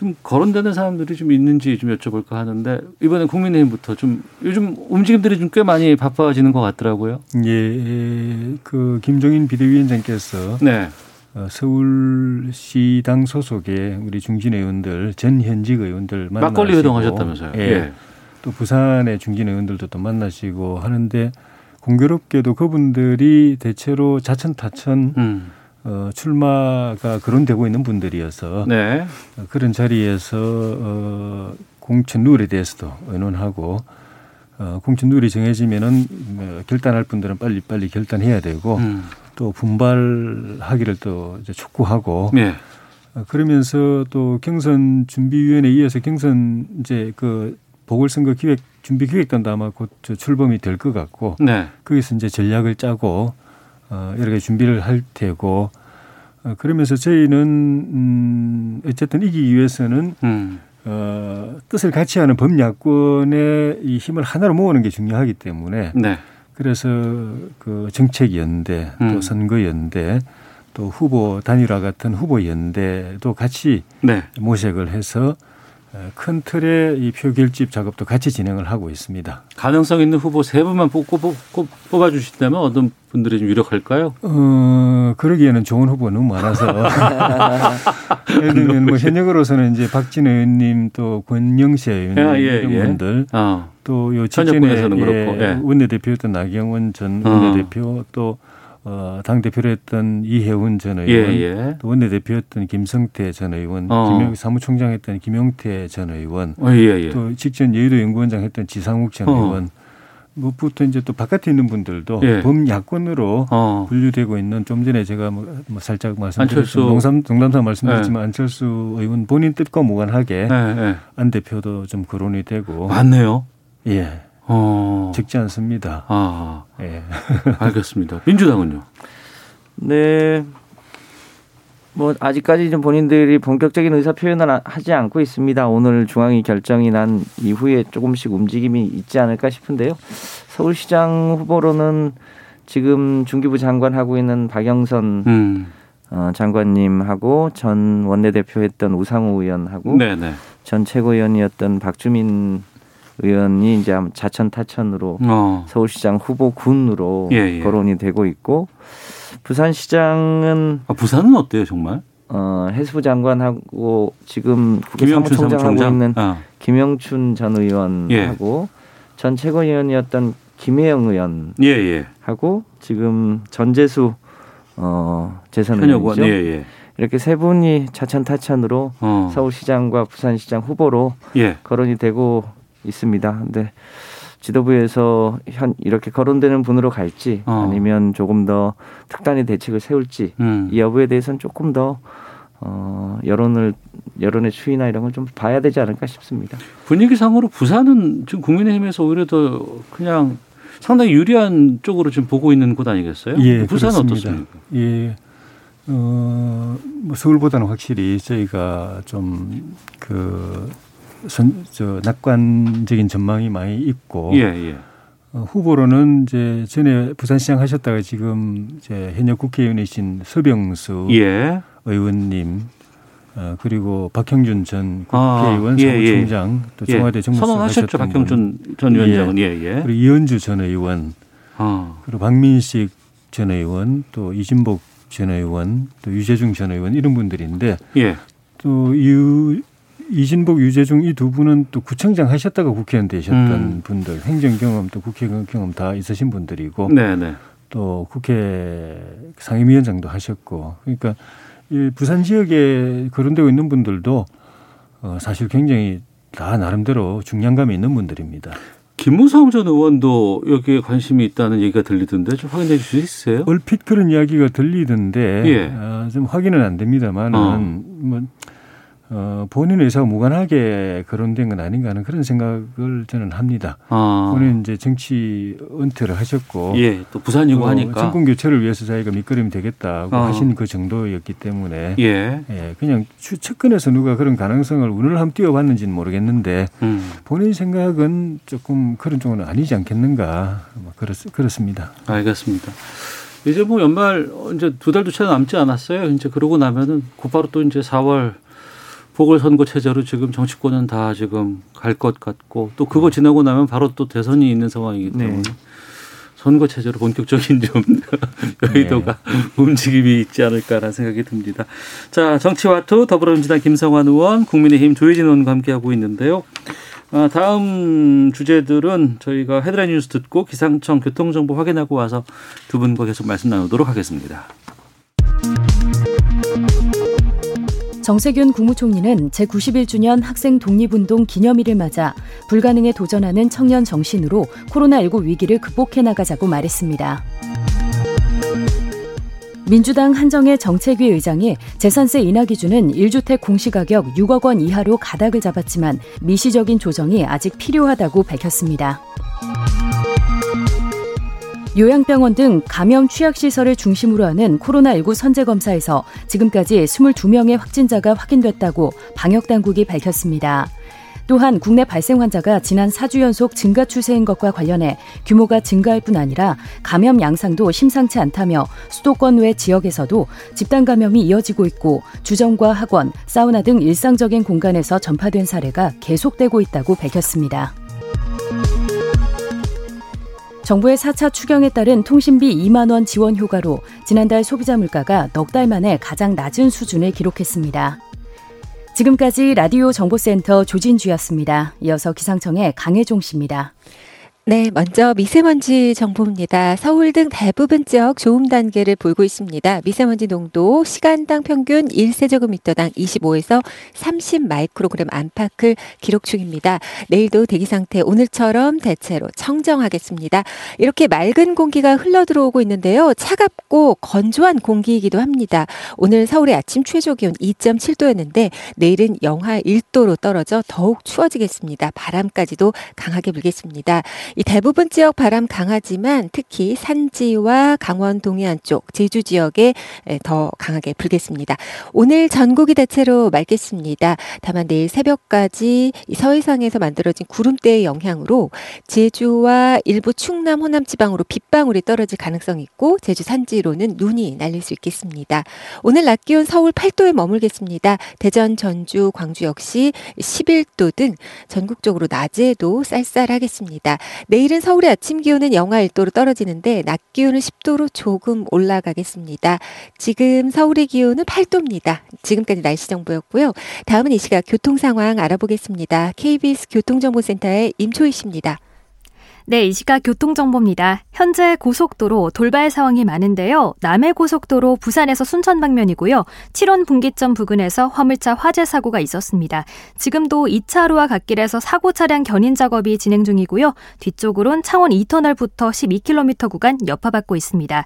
Speaker 1: 좀 거론되는 사람들이 좀 있는지 좀 여쭤볼까 하는데 이번에 국민의힘부터 좀 요즘 움직임들이 좀 꽤 많이 바빠지는 것 같더라고요.
Speaker 5: 예, 그 김종인 비대위원장께서
Speaker 1: 네.
Speaker 5: 어, 서울시당 소속의 우리 중진 의원들 전 현직 의원들 만나시고
Speaker 1: 막걸리 회동하셨다면서요.
Speaker 5: 예. 또 부산의 중진 의원들도 또 만나시고 하는데 공교롭게도 그분들이 대체로 자천 타천
Speaker 1: 음.
Speaker 5: 어, 출마가 거론되고 있는 분들이어서
Speaker 1: 네.
Speaker 5: 어, 그런 자리에서 어, 공천 룰에 대해서도 의논하고 어, 공천 룰이 정해지면은 어, 결단할 분들은 빨리 빨리 결단해야 되고
Speaker 1: 음.
Speaker 5: 또 분발하기를 또 이제 촉구하고
Speaker 1: 예.
Speaker 5: 어, 그러면서 또 경선 준비위원회에 이어서 경선 이제 그 보궐선거 기획 준비 기획단도 아마 곧저 출범이 될 것 같고
Speaker 1: 네.
Speaker 5: 거기서 이제 전략을 짜고 어, 여러 가지 준비를 할 테고 어, 그러면서 저희는 음, 어쨌든 이기기 위해서는
Speaker 1: 음.
Speaker 5: 어, 뜻을 같이 하는 범야권의 이 힘을 하나로 모으는 게 중요하기 때문에
Speaker 1: 네.
Speaker 5: 그래서 그 정책 연대 또
Speaker 1: 음.
Speaker 5: 선거 연대 또 후보 단일화 같은 후보 연대도 같이
Speaker 1: 네.
Speaker 5: 모색을 해서 어, 큰 틀의 이 표 결집 작업도 같이 진행을 하고 있습니다.
Speaker 1: 가능성 있는 후보 세 분만 뽑고 뽑아 주신다면 어떤 분들이 좀 유력할까요?
Speaker 5: 어, 그러기에는 좋은 후보가 너무 많아서. [LAUGHS] 예를 들면 뭐 현역으로서는 이제 박진 의원님 또 권영세 의원님
Speaker 1: 아, 예,
Speaker 5: 이런
Speaker 1: 예.
Speaker 5: 분들
Speaker 1: 어.
Speaker 5: 또요 직전에
Speaker 1: 그렇고, 예.
Speaker 5: 원내대표였던 나경원 전
Speaker 1: 어.
Speaker 5: 원내대표 또 어, 당 대표를 했던 이혜훈 전
Speaker 1: 예,
Speaker 5: 의원
Speaker 1: 예.
Speaker 5: 또 원내대표였던 김성태 전 의원
Speaker 1: 어.
Speaker 5: 김영, 사무총장 했던 김용태 전 의원
Speaker 1: 어, 예, 예.
Speaker 5: 또 직전 여의도 연구원장 했던 지상욱 전
Speaker 1: 어.
Speaker 5: 의원 무엇부터 이제 또 바깥에 있는 분들도
Speaker 1: 예.
Speaker 5: 범야권으로
Speaker 1: 어.
Speaker 5: 분류되고 있는 좀 전에 제가 뭐, 뭐 살짝 말씀드렸던. 농삼 농담사 말씀드렸지만 안철수 의원 본인 뜻과 무관하게
Speaker 1: 예, 예.
Speaker 5: 안 대표도 좀 거론이 되고
Speaker 1: 맞네요.
Speaker 5: 예
Speaker 1: 어.
Speaker 5: 적지 않습니다.
Speaker 1: 아,
Speaker 5: 예. [LAUGHS]
Speaker 1: 알겠습니다. 민주당은요?
Speaker 4: 네. 뭐 아직까지 좀 본인들이 본격적인 의사 표현을 하지 않고 있습니다. 오늘 중앙위 결정이 난 이후에 조금씩 움직임이 있지 않을까 싶은데요. 서울시장 후보로는 지금 중기부 장관 하고 있는 박영선
Speaker 1: 음.
Speaker 4: 어, 장관님하고 전 원내대표했던 우상호 의원하고
Speaker 1: 네네.
Speaker 4: 전 최고위원이었던 박주민 의원이 이제 자천 타천으로
Speaker 1: 어.
Speaker 4: 서울시장 후보 군으로
Speaker 1: 예, 예.
Speaker 4: 거론이 되고 있고 부산시장은
Speaker 1: 아, 부산은 어때요, 정말?
Speaker 4: 어, 해수부 장관하고 지금 국회
Speaker 1: 김영춘
Speaker 4: 사무총장 하고
Speaker 1: 사무총장?
Speaker 4: 있는
Speaker 1: 아.
Speaker 4: 김영춘 전 의원하고 전 최고위원이었던 김혜영 의원하고
Speaker 1: 예, 예.
Speaker 4: 지금 전재수 어, 재선. 의원이죠.
Speaker 1: 예, 예.
Speaker 4: 이렇게 세 분이 차천 타천으로
Speaker 1: 어.
Speaker 4: 서울시장과 부산시장 후보로
Speaker 1: 예.
Speaker 4: 거론이 되고 있습니다. 근데 지도부에서 현 이렇게 거론되는 분으로 갈지
Speaker 1: 어.
Speaker 4: 아니면 조금 더 특단의 대책을 세울지
Speaker 1: 음.
Speaker 4: 이 여부에 대해서는 조금 더 어, 여론을 여론의 추이나 이런 걸 좀 봐야 되지 않을까 싶습니다.
Speaker 1: 분위기상으로 부산은 지금 국민의힘에서 오히려 더 그냥 상당히 유리한 쪽으로 지금 보고 있는 곳 아니겠어요?
Speaker 5: 예,
Speaker 1: 부산은
Speaker 5: 그렇습니다.
Speaker 1: 어떻습니까?
Speaker 5: 예. 어, 뭐 서울보다는 확실히 저희가 좀그 선, 저 낙관적인 전망이 많이 있고
Speaker 1: 예, 예.
Speaker 5: 어, 후보로는 이제 전에 부산시장 하셨다가 지금 이제 현역 국회의원이신 서병수
Speaker 1: 예.
Speaker 5: 의원님 어, 그리고 박형준 전
Speaker 1: 아,
Speaker 5: 국회의원
Speaker 1: 예, 예.
Speaker 5: 사무총장 또
Speaker 1: 예.
Speaker 5: 청와대 정무수석
Speaker 1: 선언하셨죠,
Speaker 5: 하셨던
Speaker 1: 박형준 전
Speaker 5: 분.
Speaker 1: 위원장은. 예, 예.
Speaker 5: 그리고 이현주 전 의원
Speaker 1: 아.
Speaker 5: 그리고 박민식 전 의원 또 이진복 전 의원 또 유재중 전 의원 이런 분들인데
Speaker 1: 예.
Speaker 5: 또 유, 이진복 유재중 이 두 분은 또 구청장 하셨다가 국회의원 되셨던
Speaker 1: 음.
Speaker 5: 분들 행정 경험 또 국회 경험 다 있으신 분들이고
Speaker 1: 네, 네.
Speaker 5: 또 국회 상임위원장도 하셨고 그러니까 이 부산 지역에 거론되고 있는 분들도 어, 사실 굉장히 다 나름대로 중량감이 있는 분들입니다.
Speaker 1: 김무성 전 의원도 여기에 관심이 있다는 얘기가 들리던데 좀 확인해 주실 수 있어요?
Speaker 5: 얼핏 그런 이야기가 들리던데
Speaker 1: 예.
Speaker 5: 아, 좀 확인은 안 됩니다만은
Speaker 1: 어.
Speaker 5: 뭐 어, 본인 의사가 무관하게 거론된 건 아닌가 하는 그런 생각을 저는 합니다.
Speaker 1: 아.
Speaker 5: 본인 이제 정치 은퇴를 하셨고
Speaker 1: 예, 또 부산이고
Speaker 5: 어,
Speaker 1: 하니까.
Speaker 5: 정권 교체를 위해서 자기가 밑거름이 되겠다고
Speaker 1: 어.
Speaker 5: 하신 그 정도였기 때문에
Speaker 1: 예.
Speaker 5: 예, 그냥 추- 측근에서 누가 그런 가능성을 운을 한번 띄워봤는지는 모르겠는데
Speaker 1: 음.
Speaker 5: 본인 생각은 조금 그런 쪽은 아니지 않겠는가 뭐 그렇, 그렇습니다.
Speaker 1: 알겠습니다. 이제 뭐 연말 이제 두 달도 채 남지 않았어요. 이제 그러고 나면은 곧바로 또 이제 4월 보궐선거 체제로 지금 정치권은 다 지금 갈 것 같고 또 그거 지나고 나면 바로 또 대선이 있는 상황이기 때문에
Speaker 4: 네.
Speaker 1: 선거 체제로 본격적인 좀 [LAUGHS] 여의도가 움직임이 있지 않을까라는 생각이 듭니다. 자, 정치와투 더불어민주당 김성환 의원, 국민의힘 조혜진 의원과 함께하고 있는데요. 아, 다음 주제들은 저희가 헤드라인 뉴스 듣고 기상청 교통정보 확인하고 와서 두 분과 계속 말씀 나누도록 하겠습니다.
Speaker 6: 정세균 국무총리는 제91주년 학생 독립운동 기념일을 맞아 불가능에 도전하는 청년 정신으로 코로나19 위기를 극복해 나가자고 말했습니다. 민주당 한정혜 정책위 의장이 재산세 인하 기준은 1주택 공시가격 6억 원 이하로 가닥을 잡았지만 미시적인 조정이 아직 필요하다고 밝혔습니다. 요양병원 등 감염 취약시설을 중심으로 하는 코로나19 선제검사에서 지금까지 22명의 확진자가 확인됐다고 방역당국이 밝혔습니다. 또한 국내 발생 환자가 지난 4주 연속 증가 추세인 것과 관련해 규모가 증가할 뿐 아니라 감염 양상도 심상치 않다며 수도권 외 지역에서도 집단 감염이 이어지고 있고 주점과 학원, 사우나 등 일상적인 공간에서 전파된 사례가 계속되고 있다고 밝혔습니다. 정부의 4차 추경에 따른 통신비 2만 원 지원 효과로 지난달 소비자 물가가 넉 달 만에 가장 낮은 수준을 기록했습니다. 지금까지 라디오 정보센터 조진주였습니다. 이어서 기상청의 강혜종 씨입니다.
Speaker 7: 네, 먼저 미세먼지 정보입니다. 서울 등 대부분 지역 좋음 단계를 보이고 있습니다. 미세먼지 농도 시간당 평균 1세제곱미터당 25에서 30 마이크로그램 안팎을 기록 중입니다. 내일도 대기 상태 오늘처럼 대체로 청정하겠습니다. 이렇게 맑은 공기가 흘러 들어오고 있는데요. 차갑고 건조한 공기이기도 합니다. 오늘 서울의 아침 최저 기온 2.7도였는데 내일은 영하 1도로 떨어져 더욱 추워지겠습니다. 바람까지도 강하게 불겠습니다. 이 대부분 지역 바람 강하지만 특히 산지와 강원 동해안 쪽 제주 지역에 더 강하게 불겠습니다. 오늘 전국이 대체로 맑겠습니다. 다만 내일 새벽까지 서해상에서 만들어진 구름대의 영향으로 제주와 일부 충남 호남 지방으로 빗방울이 떨어질 가능성이 있고 제주 산지로는 눈이 날릴 수 있겠습니다. 오늘 낮 기온 서울 8도에 머물겠습니다. 대전, 전주, 광주 역시 11도 등 전국적으로 낮에도 쌀쌀하겠습니다. 내일은 서울의 아침 기온은 영하 1도로 떨어지는데 낮 기온은 10도로 조금 올라가겠습니다. 지금 서울의 기온은 8도입니다. 지금까지 날씨 정보였고요. 다음은 이 시각 교통 상황 알아보겠습니다. KBS 교통정보센터의 임초희 씨입니다.
Speaker 8: 네, 이 시각 교통정보입니다. 현재 고속도로 돌발 상황이 많은데요. 남해 고속도로 부산에서 순천 방면이고요. 7원 분기점 부근에서 화물차 화재 사고가 있었습니다. 지금도 2차로와 갓길에서 사고 차량 견인 작업이 진행 중이고요. 뒤쪽으론 창원 2터널부터 12km 구간 여파받고 있습니다.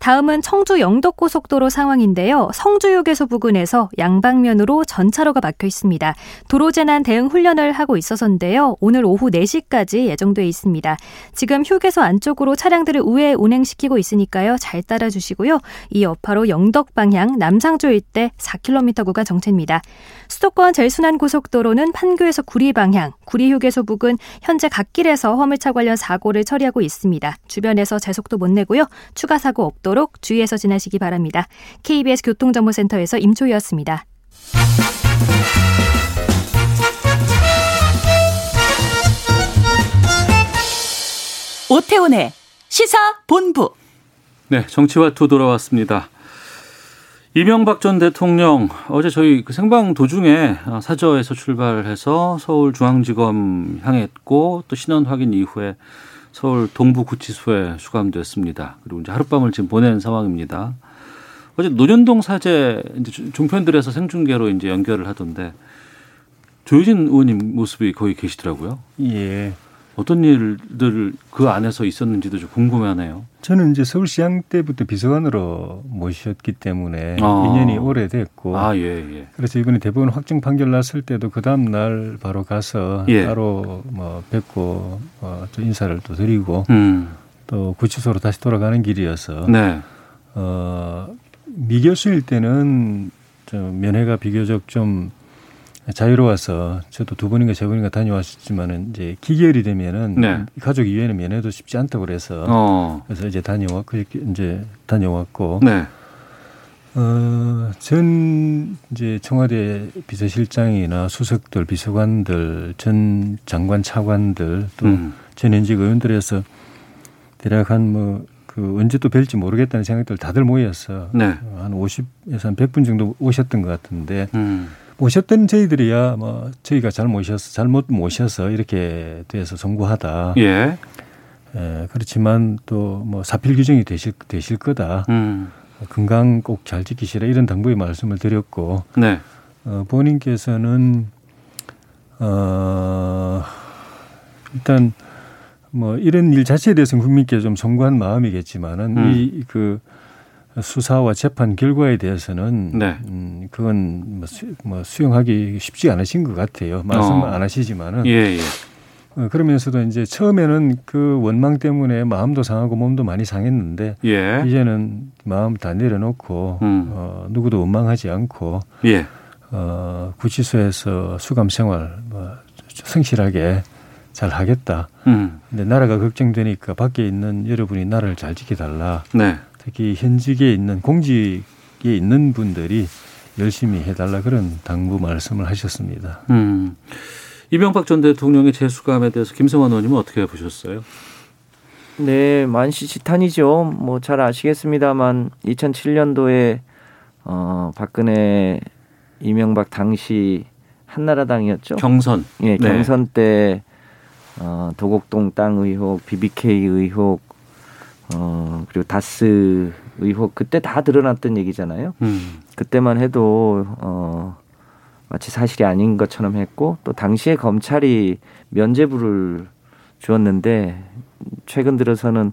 Speaker 8: 다음은 청주 영덕 고속도로 상황인데요. 성주휴게소 부근에서 양방면으로 전차로가 막혀 있습니다. 도로 재난 대응 훈련을 하고 있어서인데요. 오늘 오후 4시까지 예정돼 있습니다. 지금 휴게소 안쪽으로 차량들을 우회 운행시키고 있으니까요. 잘 따라주시고요. 이 여파로 영덕 방향 남상조 일대 4km 구간 정체입니다. 수도권 제일 순환 고속도로는 판교에서 구리 방향, 구리 휴게소 부근 현재 갓길에서 화물차 관련 사고를 처리하고 있습니다. 주변에서 제속도 못 내고요. 추가 사고 없도록 주의해서 지나시기 바랍니다. KBS 교통정보센터에서 임초희였습니다.
Speaker 9: 오태훈의 시사 본부.
Speaker 1: 네, 정치와 투 돌아왔습니다. 이명박 전 대통령 어제 저희 그 생방 도중에 사저에서 출발해서 서울중앙지검 향했고 또 신원 확인 이후에 서울 동부구치소에 수감됐습니다. 그리고 이제 하룻밤을 지금 보낸 상황입니다. 어제 노년동 사제 이제 종편들에서 생중계로 이제 연결을 하던데 조효진 의원님 모습이 거기 계시더라고요.
Speaker 5: 예.
Speaker 1: 어떤 일들 그 안에서 있었는지도 좀 궁금하네요.
Speaker 5: 저는 이제 서울시장 때부터 비서관으로 모셨기 때문에 아. 인연이 오래됐고,
Speaker 1: 아, 예, 예.
Speaker 5: 그래서 이번에 대법원 확정 판결 났을 때도 그 다음 날 바로 가서 예. 따로 뭐 뵙고 어, 또 인사를 또 드리고 음. 또 구치소로 다시 돌아가는 길이어서 네. 어, 미 교수일 때는 좀 면회가 비교적 좀 자유로워서 저도 두 번인가 세 번인가 다녀왔지만은 이제 기결이 되면은 네. 가족 이외에는 면회도 쉽지 않다고 그래서 어. 그래서 이제 다녀왔 고 이제 다녀왔고 네. 어, 전 이제 청와대 비서실장이나 수석들, 비서관들, 전 장관 차관들 또 음. 전현직 의원들에서 대략 한뭐 그 언제 또 뵐지 모르겠다는 생각들 다들 모였어. 네. 한 50에서 한 100분 정도 오셨던 것 같은데 음. 모셨던 저희들이야 뭐 저희가 잘 모셔서 잘못 모셔서 이렇게 돼서 송구하다. 예. 예 그렇지만 또 뭐 사필 규정이 되실 되실 거다. 음. 건강 꼭 잘 지키시라 이런 당부의 말씀을 드렸고. 네. 어, 본인께서는 어 일단 뭐 이런 일 자체에 대해서는 국민께 좀 송구한 마음이겠지만은 음. 이그 수사와 재판 결과에 대해서는 네. 음, 그건 뭐, 수, 뭐 수용하기 쉽지 않으신 것 같아요. 말씀 어. 안 하시지만은. 예, 예. 어, 그러면서도 이제 처음에는 그 원망 때문에 마음도 상하고 몸도 많이 상했는데 예. 이제는 마음 다 내려놓고 음. 어, 누구도 원망하지 않고 예. 어, 구치소에서 수감 생활 뭐 성실하게 잘 하겠다. 음. 근데 나라가 걱정되니까 밖에 있는 여러분이 나라를 잘 지켜달라. 네. 특히 현직에 있는 공직에 있는 분들이 열심히 해달라 그런 당부 말씀을 하셨습니다. 음.
Speaker 1: 이명박 전 대통령의 재수감에 대해서 김성환 의원님은 어떻게 보셨어요?
Speaker 4: 네, 만시지탄이죠. 뭐 잘 아시겠습니다만 2007년도에 어 박근혜 이명박 당시 한나라당이었죠.
Speaker 1: 경선.
Speaker 4: 예, 네. 경선 때 어, 도곡동 땅 의혹, BBK 의혹, 어, 그리고 다스 의혹 그때 다 드러났던 얘기잖아요. 음. 그때만 해도 어 마치 사실이 아닌 것처럼 했고 또 당시에 검찰이 면죄부를 주었는데 최근 들어서는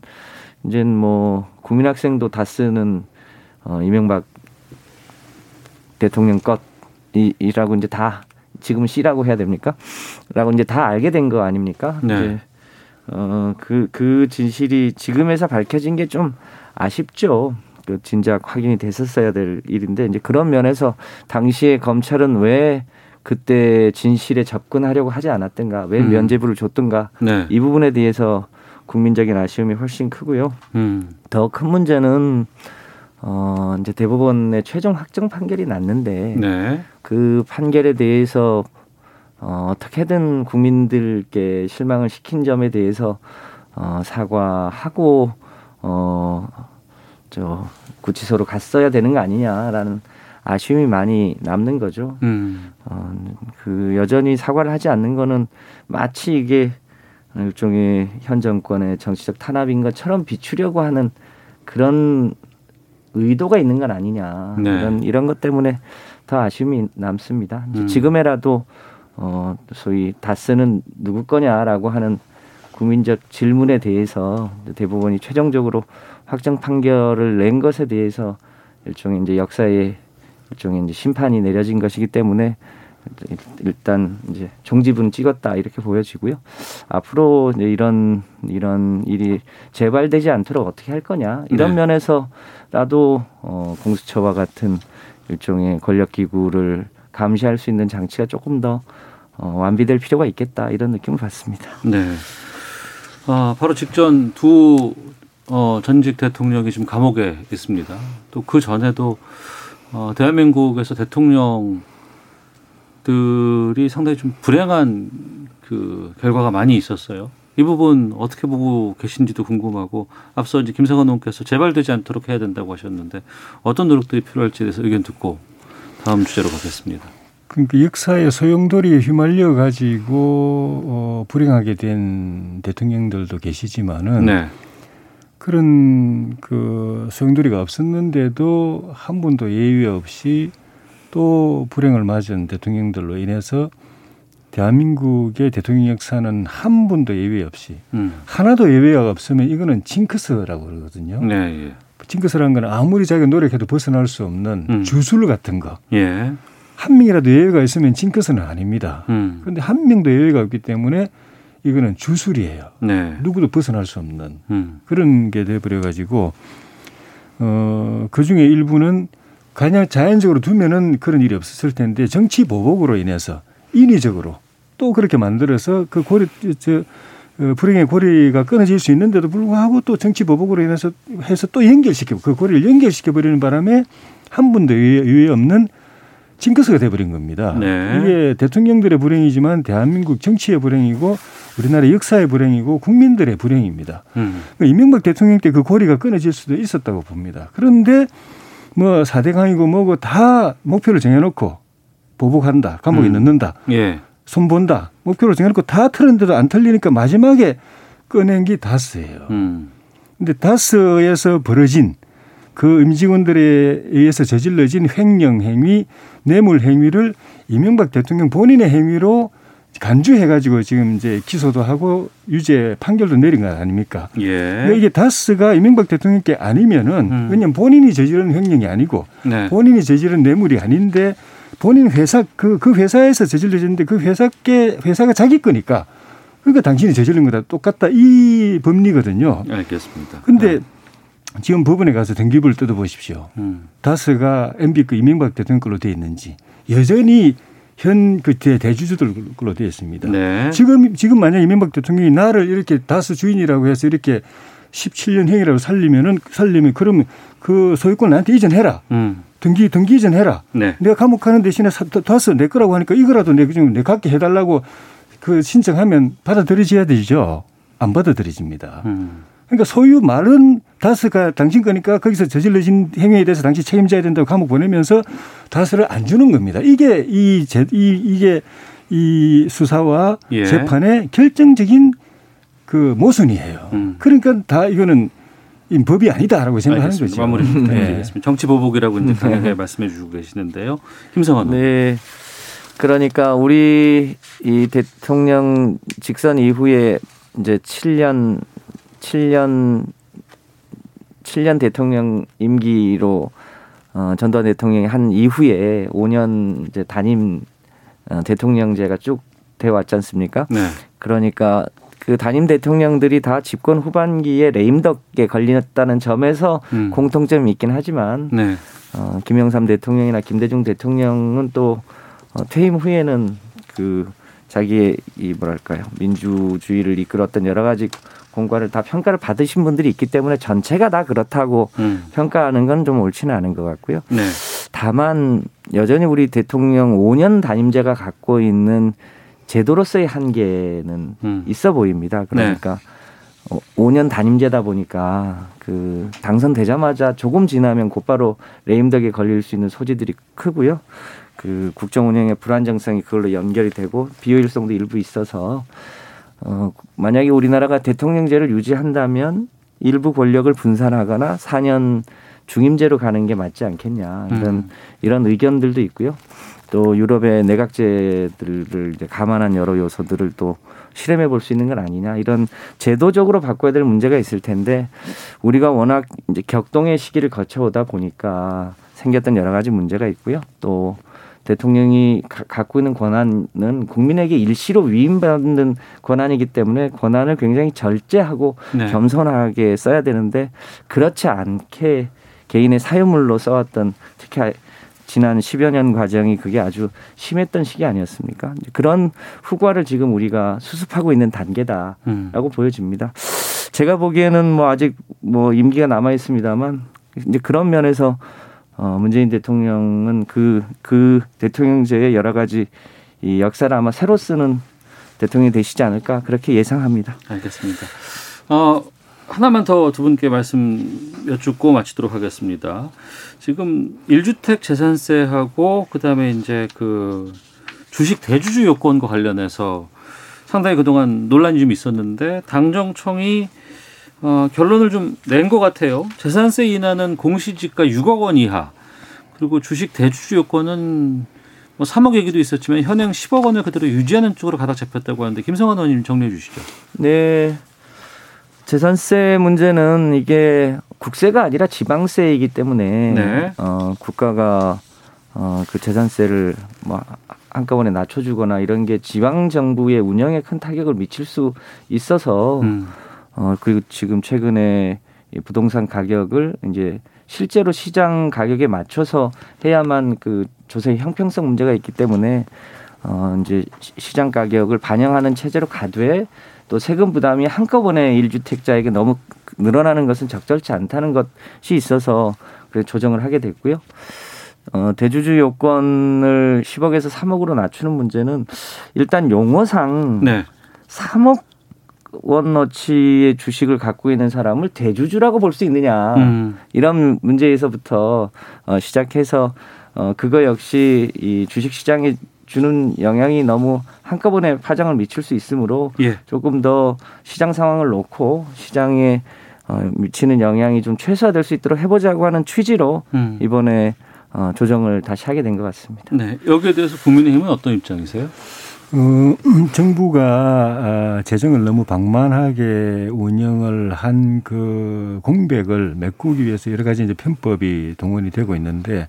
Speaker 4: 이제 뭐 국민학생도 다스는 어 이명박 대통령 것이라고 이제 다 지금 C라고 해야 됩니까? 라고 이제 다 알게 된 거 아닙니까? 네. 이제 어, 그, 그 진실이 지금에서 밝혀진 게 좀 아쉽죠. 그 진작 확인이 됐었어야 될 일인데 이제 그런 면에서 당시에 검찰은 왜 그때 진실에 접근하려고 하지 않았던가, 왜
Speaker 1: 음.
Speaker 4: 면죄부를 줬던가
Speaker 1: 네.
Speaker 4: 이 부분에 대해서 국민적인 아쉬움이 훨씬 크고요.
Speaker 1: 음.
Speaker 4: 더큰 문제는 어 이제 대법원의 최종 확정 판결이 났는데
Speaker 1: 네.
Speaker 4: 그 판결에 대해서 어 어떻게든 국민들께 실망을 시킨 점에 대해서 어 사과하고 어 저 구치소로 갔어야 되는 거 아니냐라는 아쉬움이 많이 남는 거죠.
Speaker 1: 음.
Speaker 4: 어, 그 여전히 사과를 하지 않는 거는 마치 이게 일종의 현 정권의 정치적 탄압인 것처럼 비추려고 하는 그런 의도가 있는 건 아니냐
Speaker 1: 네.
Speaker 4: 이런 이런 것 때문에 더 아쉬움이 남습니다.
Speaker 1: 음.
Speaker 4: 지금에라도 어 소위 다스는 누구 거냐라고 하는 국민적 질문에 대해서 대법원이 최종적으로 확정 판결을 낸 것에 대해서 일종의 이제 역사의 일종의 이제 심판이 내려진 것이기 때문에 일단 이제 종지부는 찍었다 이렇게 보여지고요. 앞으로 이제 이런 이런 일이 재발되지 않도록 어떻게 할 거냐 이런
Speaker 1: 네.
Speaker 4: 면에서라도 어, 공수처와 같은 일종의 권력 기구를 감시할 수 있는 장치가 조금 더 어, 완비될 필요가 있겠다 이런 느낌을 받습니다.
Speaker 1: 네. 아, 바로 직전 두 어, 전직 대통령이 지금 감옥에 있습니다. 또 그 전에도 어, 대한민국에서 대통령들이 상당히 좀 불행한 그 결과가 많이 있었어요. 이 부분 어떻게 보고 계신지도 궁금하고 앞서 이제 김성환 의원께서 재발되지 않도록 해야 된다고 하셨는데 어떤 노력들이 필요할지에 대해서 의견 듣고 다음 주제로 가겠습니다.
Speaker 5: 그러니까 역사의 소용돌이에 휘말려 가지고 어, 불행하게 된 대통령들도 계시지만은
Speaker 1: 네.
Speaker 5: 그런 그 소용돌이가 없었는데도 한 분도 예외 없이 또 불행을 맞은 대통령들로 인해서 대한민국의 대통령 역사는 한 분도 예외 없이
Speaker 1: 음.
Speaker 5: 하나도 예외가 없으면 이거는 징크스라고 그러거든요.
Speaker 1: 네, 예.
Speaker 5: 징크스라는 건 아무리 자기가 노력해도 벗어날 수 없는
Speaker 1: 음.
Speaker 5: 주술 같은 거.
Speaker 1: 예.
Speaker 5: 한 명이라도 예외가 있으면 징크스는 아닙니다.
Speaker 1: 음.
Speaker 5: 그런데 한 명도 예외가 없기 때문에 이거는 주술이에요.
Speaker 1: 네.
Speaker 5: 누구도 벗어날 수 없는
Speaker 1: 음.
Speaker 5: 그런 게 돼버려 가지고 어, 그 중에 일부는 그냥 자연적으로 두면은 그런 일이 없었을 텐데 정치 보복으로 인해서 인위적으로 또 그렇게 만들어서 그 고리 저 어, 불행의 고리가 끊어질 수 있는데도 불구하고 또 정치 보복으로 인해서 해서 또 연결시키고 그 고리를 연결시켜 버리는 바람에 한 분도 유해 없는 징크스가 돼버린 겁니다.
Speaker 1: 네.
Speaker 5: 이게 대통령들의 불행이지만 대한민국 정치의 불행이고 우리나라 역사의 불행이고 국민들의 불행입니다.
Speaker 1: 음.
Speaker 5: 그러니까 이명박 대통령 때 그 고리가 끊어질 수도 있었다고 봅니다. 그런데 뭐 사대강이고 뭐고 다 목표를 정해놓고 보복한다, 감옥에
Speaker 1: 음.
Speaker 5: 넣는다,
Speaker 1: 예.
Speaker 5: 손본다, 목표를 정해놓고 다 틀었는데도 안 틀리니까 마지막에 꺼낸 게 다스예요.
Speaker 1: 음.
Speaker 5: 근데 다스에서 벌어진 그 임직원들에 의해서 저질러진 횡령 행위, 뇌물 행위를 이명박 대통령 본인의 행위로 간주해가지고 지금 이제 기소도 하고 유죄 판결도 내린 거 아닙니까?
Speaker 1: 예.
Speaker 5: 그러니까 이게 다스가 이명박 대통령께 아니면은
Speaker 1: 음.
Speaker 5: 왜냐면 본인이 저지른 횡령이 아니고
Speaker 1: 네.
Speaker 5: 본인이 저지른 뇌물이 아닌데 본인 회사 그, 그 회사에서 저질러졌는데 그 회사께 회사가 자기 거니까 그러니까 당신이 저지른 거다 똑같다 이 법리거든요.
Speaker 1: 알겠습니다.
Speaker 5: 근데 지금 법원에 가서 등기부를 뜯어보십시오.
Speaker 1: 음.
Speaker 5: 다스가 MB 그 이명박 대통령 걸로 돼 있는지 여전히 현그 대주주들 걸로 되어 있습니다.
Speaker 1: 네.
Speaker 5: 지금 지금 만약 이명박 대통령이 나를 이렇게 다스 주인이라고 해서 이렇게 17년 행이라고 살리면은 살리면 그러면 그 소유권 나한테 이전해라.
Speaker 1: 음.
Speaker 5: 등기 등기 이전해라.
Speaker 1: 네.
Speaker 5: 내가 감옥 가는 대신에 사- 다스 내 거라고 하니까 이거라도 내 지금 내 갖게 해달라고 그 신청하면 받아들여져야 되죠. 안 받아들여집니다.
Speaker 1: 음.
Speaker 5: 그러니까 소유 말은 다스가 당신 거니까 거기서 저질러진 행위에 대해서 당신 책임져야 된다고 감옥 보내면서 다스를 안 주는 겁니다. 이게 이, 제, 이 이게 이 수사와
Speaker 1: 예.
Speaker 5: 재판의 결정적인 그 모순이에요.
Speaker 1: 음.
Speaker 5: 그러니까 다 이거는 이 법이 아니다라고 생각하는
Speaker 1: 알겠습니다.
Speaker 5: 거죠.
Speaker 1: 마무리 좀
Speaker 5: 네.
Speaker 1: 부탁드리겠습니다. 정치 보복이라고 이제 강하게 말씀해 주고 계시는데요. 김성환.
Speaker 4: 네. 그러니까 우리 이 대통령 직선 이후에 이제 7년 7년 7년 대통령 임기로 어, 전두환 대통령이 한 이후에 5년 이제 단임 어, 대통령제가 쭉 돼 왔지 않습니까?
Speaker 1: 네.
Speaker 4: 그러니까 그 단임 대통령들이 다 집권 후반기에 레임덕에 걸렸다는 점에서
Speaker 1: 음.
Speaker 4: 공통점이 있긴 하지만
Speaker 1: 네.
Speaker 4: 어, 김영삼 대통령이나 김대중 대통령은 또 어, 퇴임 후에는 그 자기의 이 뭐랄까요 민주주의를 이끌었던 여러 가지 공과를 다 평가를 받으신 분들이 있기 때문에 전체가 다 그렇다고
Speaker 1: 음.
Speaker 4: 평가하는 건 좀 옳지는 않은 것 같고요.
Speaker 1: 네.
Speaker 4: 다만 여전히 우리 대통령 5년 단임제가 갖고 있는 제도로서의 한계는
Speaker 1: 음.
Speaker 4: 있어 보입니다. 그러니까 어, 5년 단임제다 보니까 그 당선되자마자 조금 지나면 곧바로 레임덕에 걸릴 수 있는 소지들이 크고요. 그 국정 운영의 불안정성이 그걸로 연결이 되고 비효율성도 일부 있어서 어 만약에 우리나라가 대통령제를 유지한다면 일부 권력을 분산하거나 4년 중임제로 가는 게 맞지 않겠냐 이런
Speaker 1: 음.
Speaker 4: 이런 의견들도 있고요. 또 유럽의 내각제들을 이제 감안한 여러 요소들을 또 실험해 볼 수 있는 건 아니냐 이런 제도적으로 바꿔야 될 문제가 있을 텐데 우리가 워낙 이제 격동의 시기를 거쳐오다 보니까 생겼던 여러 가지 문제가 있고요. 또 대통령이 가- 갖고 있는 권한은 국민에게 일시로 위임받는 권한이기 때문에 권한을 굉장히 절제하고
Speaker 1: 네.
Speaker 4: 겸손하게 써야 되는데 그렇지 않게 개인의 사유물로 써왔던 특히 아- 지난 10여 년 과정이 그게 아주 심했던 시기 아니었습니까? 그런 후과를 지금 우리가 수습하고 있는 단계다라고
Speaker 1: 음.
Speaker 4: 보여집니다. 제가 보기에는 뭐 아직 뭐 임기가 남아 있습니다만 이제 그런 면에서 어 문재인 대통령은 그 그 대통령제의 여러 가지 이 역사를 아마 새로 쓰는 대통령이 되시지 않을까 그렇게 예상합니다.
Speaker 1: 알겠습니다. 어, 하나만 더 두 분께 말씀 여쭙고 마치도록 하겠습니다. 지금 1주택 재산세하고 그다음에 이제 그 주식 대주주 요건과 관련해서 상당히 그동안 논란이 좀 있었는데 당정청이 어, 결론을 좀 낸 것 같아요. 재산세 인하는 공시지가 6억 원 이하 그리고 주식 대주주 요건은 뭐 3억 얘기도 있었지만 현행 10억 원을 그대로 유지하는 쪽으로 가닥 잡혔다고 하는데 김성환 의원님 정리해 주시죠.
Speaker 4: 네. 재산세 문제는 이게 국세가 아니라 지방세이기 때문에
Speaker 1: 네.
Speaker 4: 어, 국가가 어, 그 재산세를 뭐 한꺼번에 낮춰주거나 이런 게 지방 정부의 운영에 큰 타격을 미칠 수 있어서
Speaker 1: 음.
Speaker 4: 어, 그리고 지금 최근에 이 부동산 가격을 이제 실제로 시장 가격에 맞춰서 해야만 그 조세의 형평성 문제가 있기 때문에 어, 이제 시- 시장 가격을 반영하는 체제로 가되 또 세금 부담이 한꺼번에 일주택자에게 너무 늘어나는 것은 적절치 않다는 것이 있어서 그래 조정을 하게 됐고요. 어, 대주주 요건을 10억에서 3억으로 낮추는 문제는 일단 용어상
Speaker 1: 네.
Speaker 4: 3억 원어치의 주식을 갖고 있는 사람을 대주주라고 볼 수 있느냐
Speaker 1: 음.
Speaker 4: 이런 문제에서부터 어, 시작해서 어, 그거 역시 이 주식 시장에 주는 영향이 너무 한꺼번에 파장을 미칠 수 있으므로
Speaker 1: 예.
Speaker 4: 조금 더 시장 상황을 놓고 시장에 어, 미치는 영향이 좀 최소화될 수 있도록 해보자고 하는 취지로
Speaker 1: 음.
Speaker 4: 이번에 어, 조정을 다시 하게 된 것 같습니다.
Speaker 1: 네. 여기에 대해서 국민의힘은 어떤 입장이세요?
Speaker 5: 어, 정부가 아, 재정을 너무 방만하게 운영을 한 그 공백을 메꾸기 위해서 여러 가지 이제 편법이 동원이 되고 있는데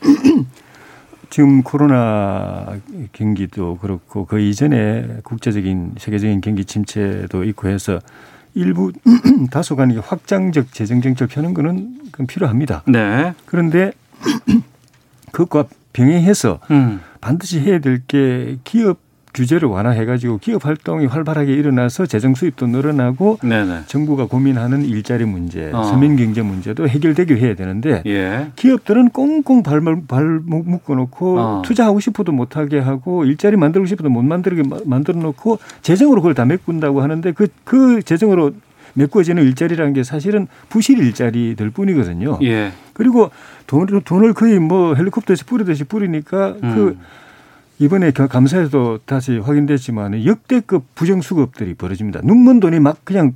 Speaker 5: [CLEARS THROAT] 지금 코로나 경기도 그렇고 그 이전에 국제적인 세계적인 경기 침체도 있고 해서 일부 [CLEARS THROAT] 다소간 이게 확장적 재정 정책을 펴는 거는 그건 필요합니다.
Speaker 1: 네.
Speaker 5: 그런데 [CLEARS THROAT] 그것과 병행해서
Speaker 1: 음.
Speaker 5: 반드시 해야 될 게 기업 규제를 완화해가지고 기업 활동이 활발하게 일어나서 재정 수입도 늘어나고
Speaker 1: 네네.
Speaker 5: 정부가 고민하는 일자리 문제,
Speaker 1: 어.
Speaker 5: 서민 경제 문제도 해결되게 해야 되는데
Speaker 1: 예.
Speaker 5: 기업들은 꽁꽁 발목 발목 묶어놓고
Speaker 1: 어.
Speaker 5: 투자하고 싶어도 못하게 하고 일자리 만들고 싶어도 못 만들게 마- 만들어놓고 재정으로 그걸 다 메꾼다고 하는데 그그 재정으로 메꿔지는 일자리라는 게 사실은 부실 일자리들 뿐이거든요.
Speaker 1: 예.
Speaker 5: 그리고 돈을 돈을 거의 뭐 헬리콥터에서 뿌리듯이 뿌리니까 그
Speaker 1: 음.
Speaker 5: 이번에 그 감사에도 다시 확인됐지만 역대급 부정수급들이 벌어집니다. 눈먼 돈이 막 그냥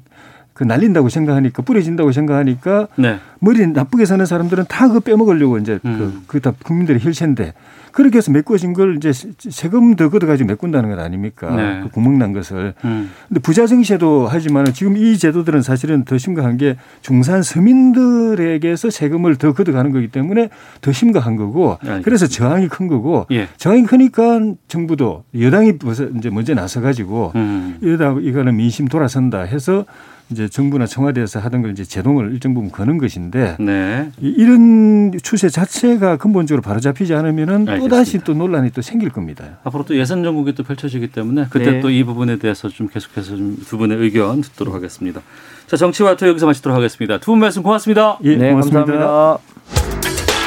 Speaker 5: 그 날린다고 생각하니까 뿌려진다고 생각하니까
Speaker 1: 네.
Speaker 5: 머리 나쁘게 사는 사람들은 다 그거 빼먹으려고 이제
Speaker 1: 음.
Speaker 5: 그, 그다 국민들의 혈세인데 그렇게 해서 메꿔진 걸 이제 세금 더 걷어가지고 메꾼다는 것 아닙니까?
Speaker 1: 네.
Speaker 5: 그 구멍 난 것을.
Speaker 1: 음.
Speaker 5: 근데 부자 정시에도 하지만 지금 이 제도들은 사실은 더 심각한 게 중산 서민들에게서 세금을 더 걷어가는 거기 때문에 더 심각한 거고
Speaker 1: 알겠습니다.
Speaker 5: 그래서 저항이 큰 거고
Speaker 1: 예.
Speaker 5: 저항이 크니까 정부도 여당이 이제 먼저 나서 가지고
Speaker 1: 음.
Speaker 5: 이러다 이거는 민심 돌아선다 해서 이제 정부나 청와대에서 하던 걸 이제 제동을 일정 부분 거는 것인데
Speaker 1: 네.
Speaker 5: 이- 이런 추세 자체가 근본적으로 바로잡히지 않으면은 또. 다시 또 논란이 또 생길 겁니다.
Speaker 1: 앞으로 또 예산 전국이 또 펼쳐지기 때문에 그때
Speaker 5: 네.
Speaker 1: 또이 부분에 대해서 좀 계속해서 좀 두 분의 의견 듣도록 하겠습니다. 자, 정치와 토 여기서 마치도록 하겠습니다. 두 분 말씀 고맙습니다.
Speaker 5: 예,
Speaker 4: 네,
Speaker 5: 고맙습니다.
Speaker 4: 감사합니다.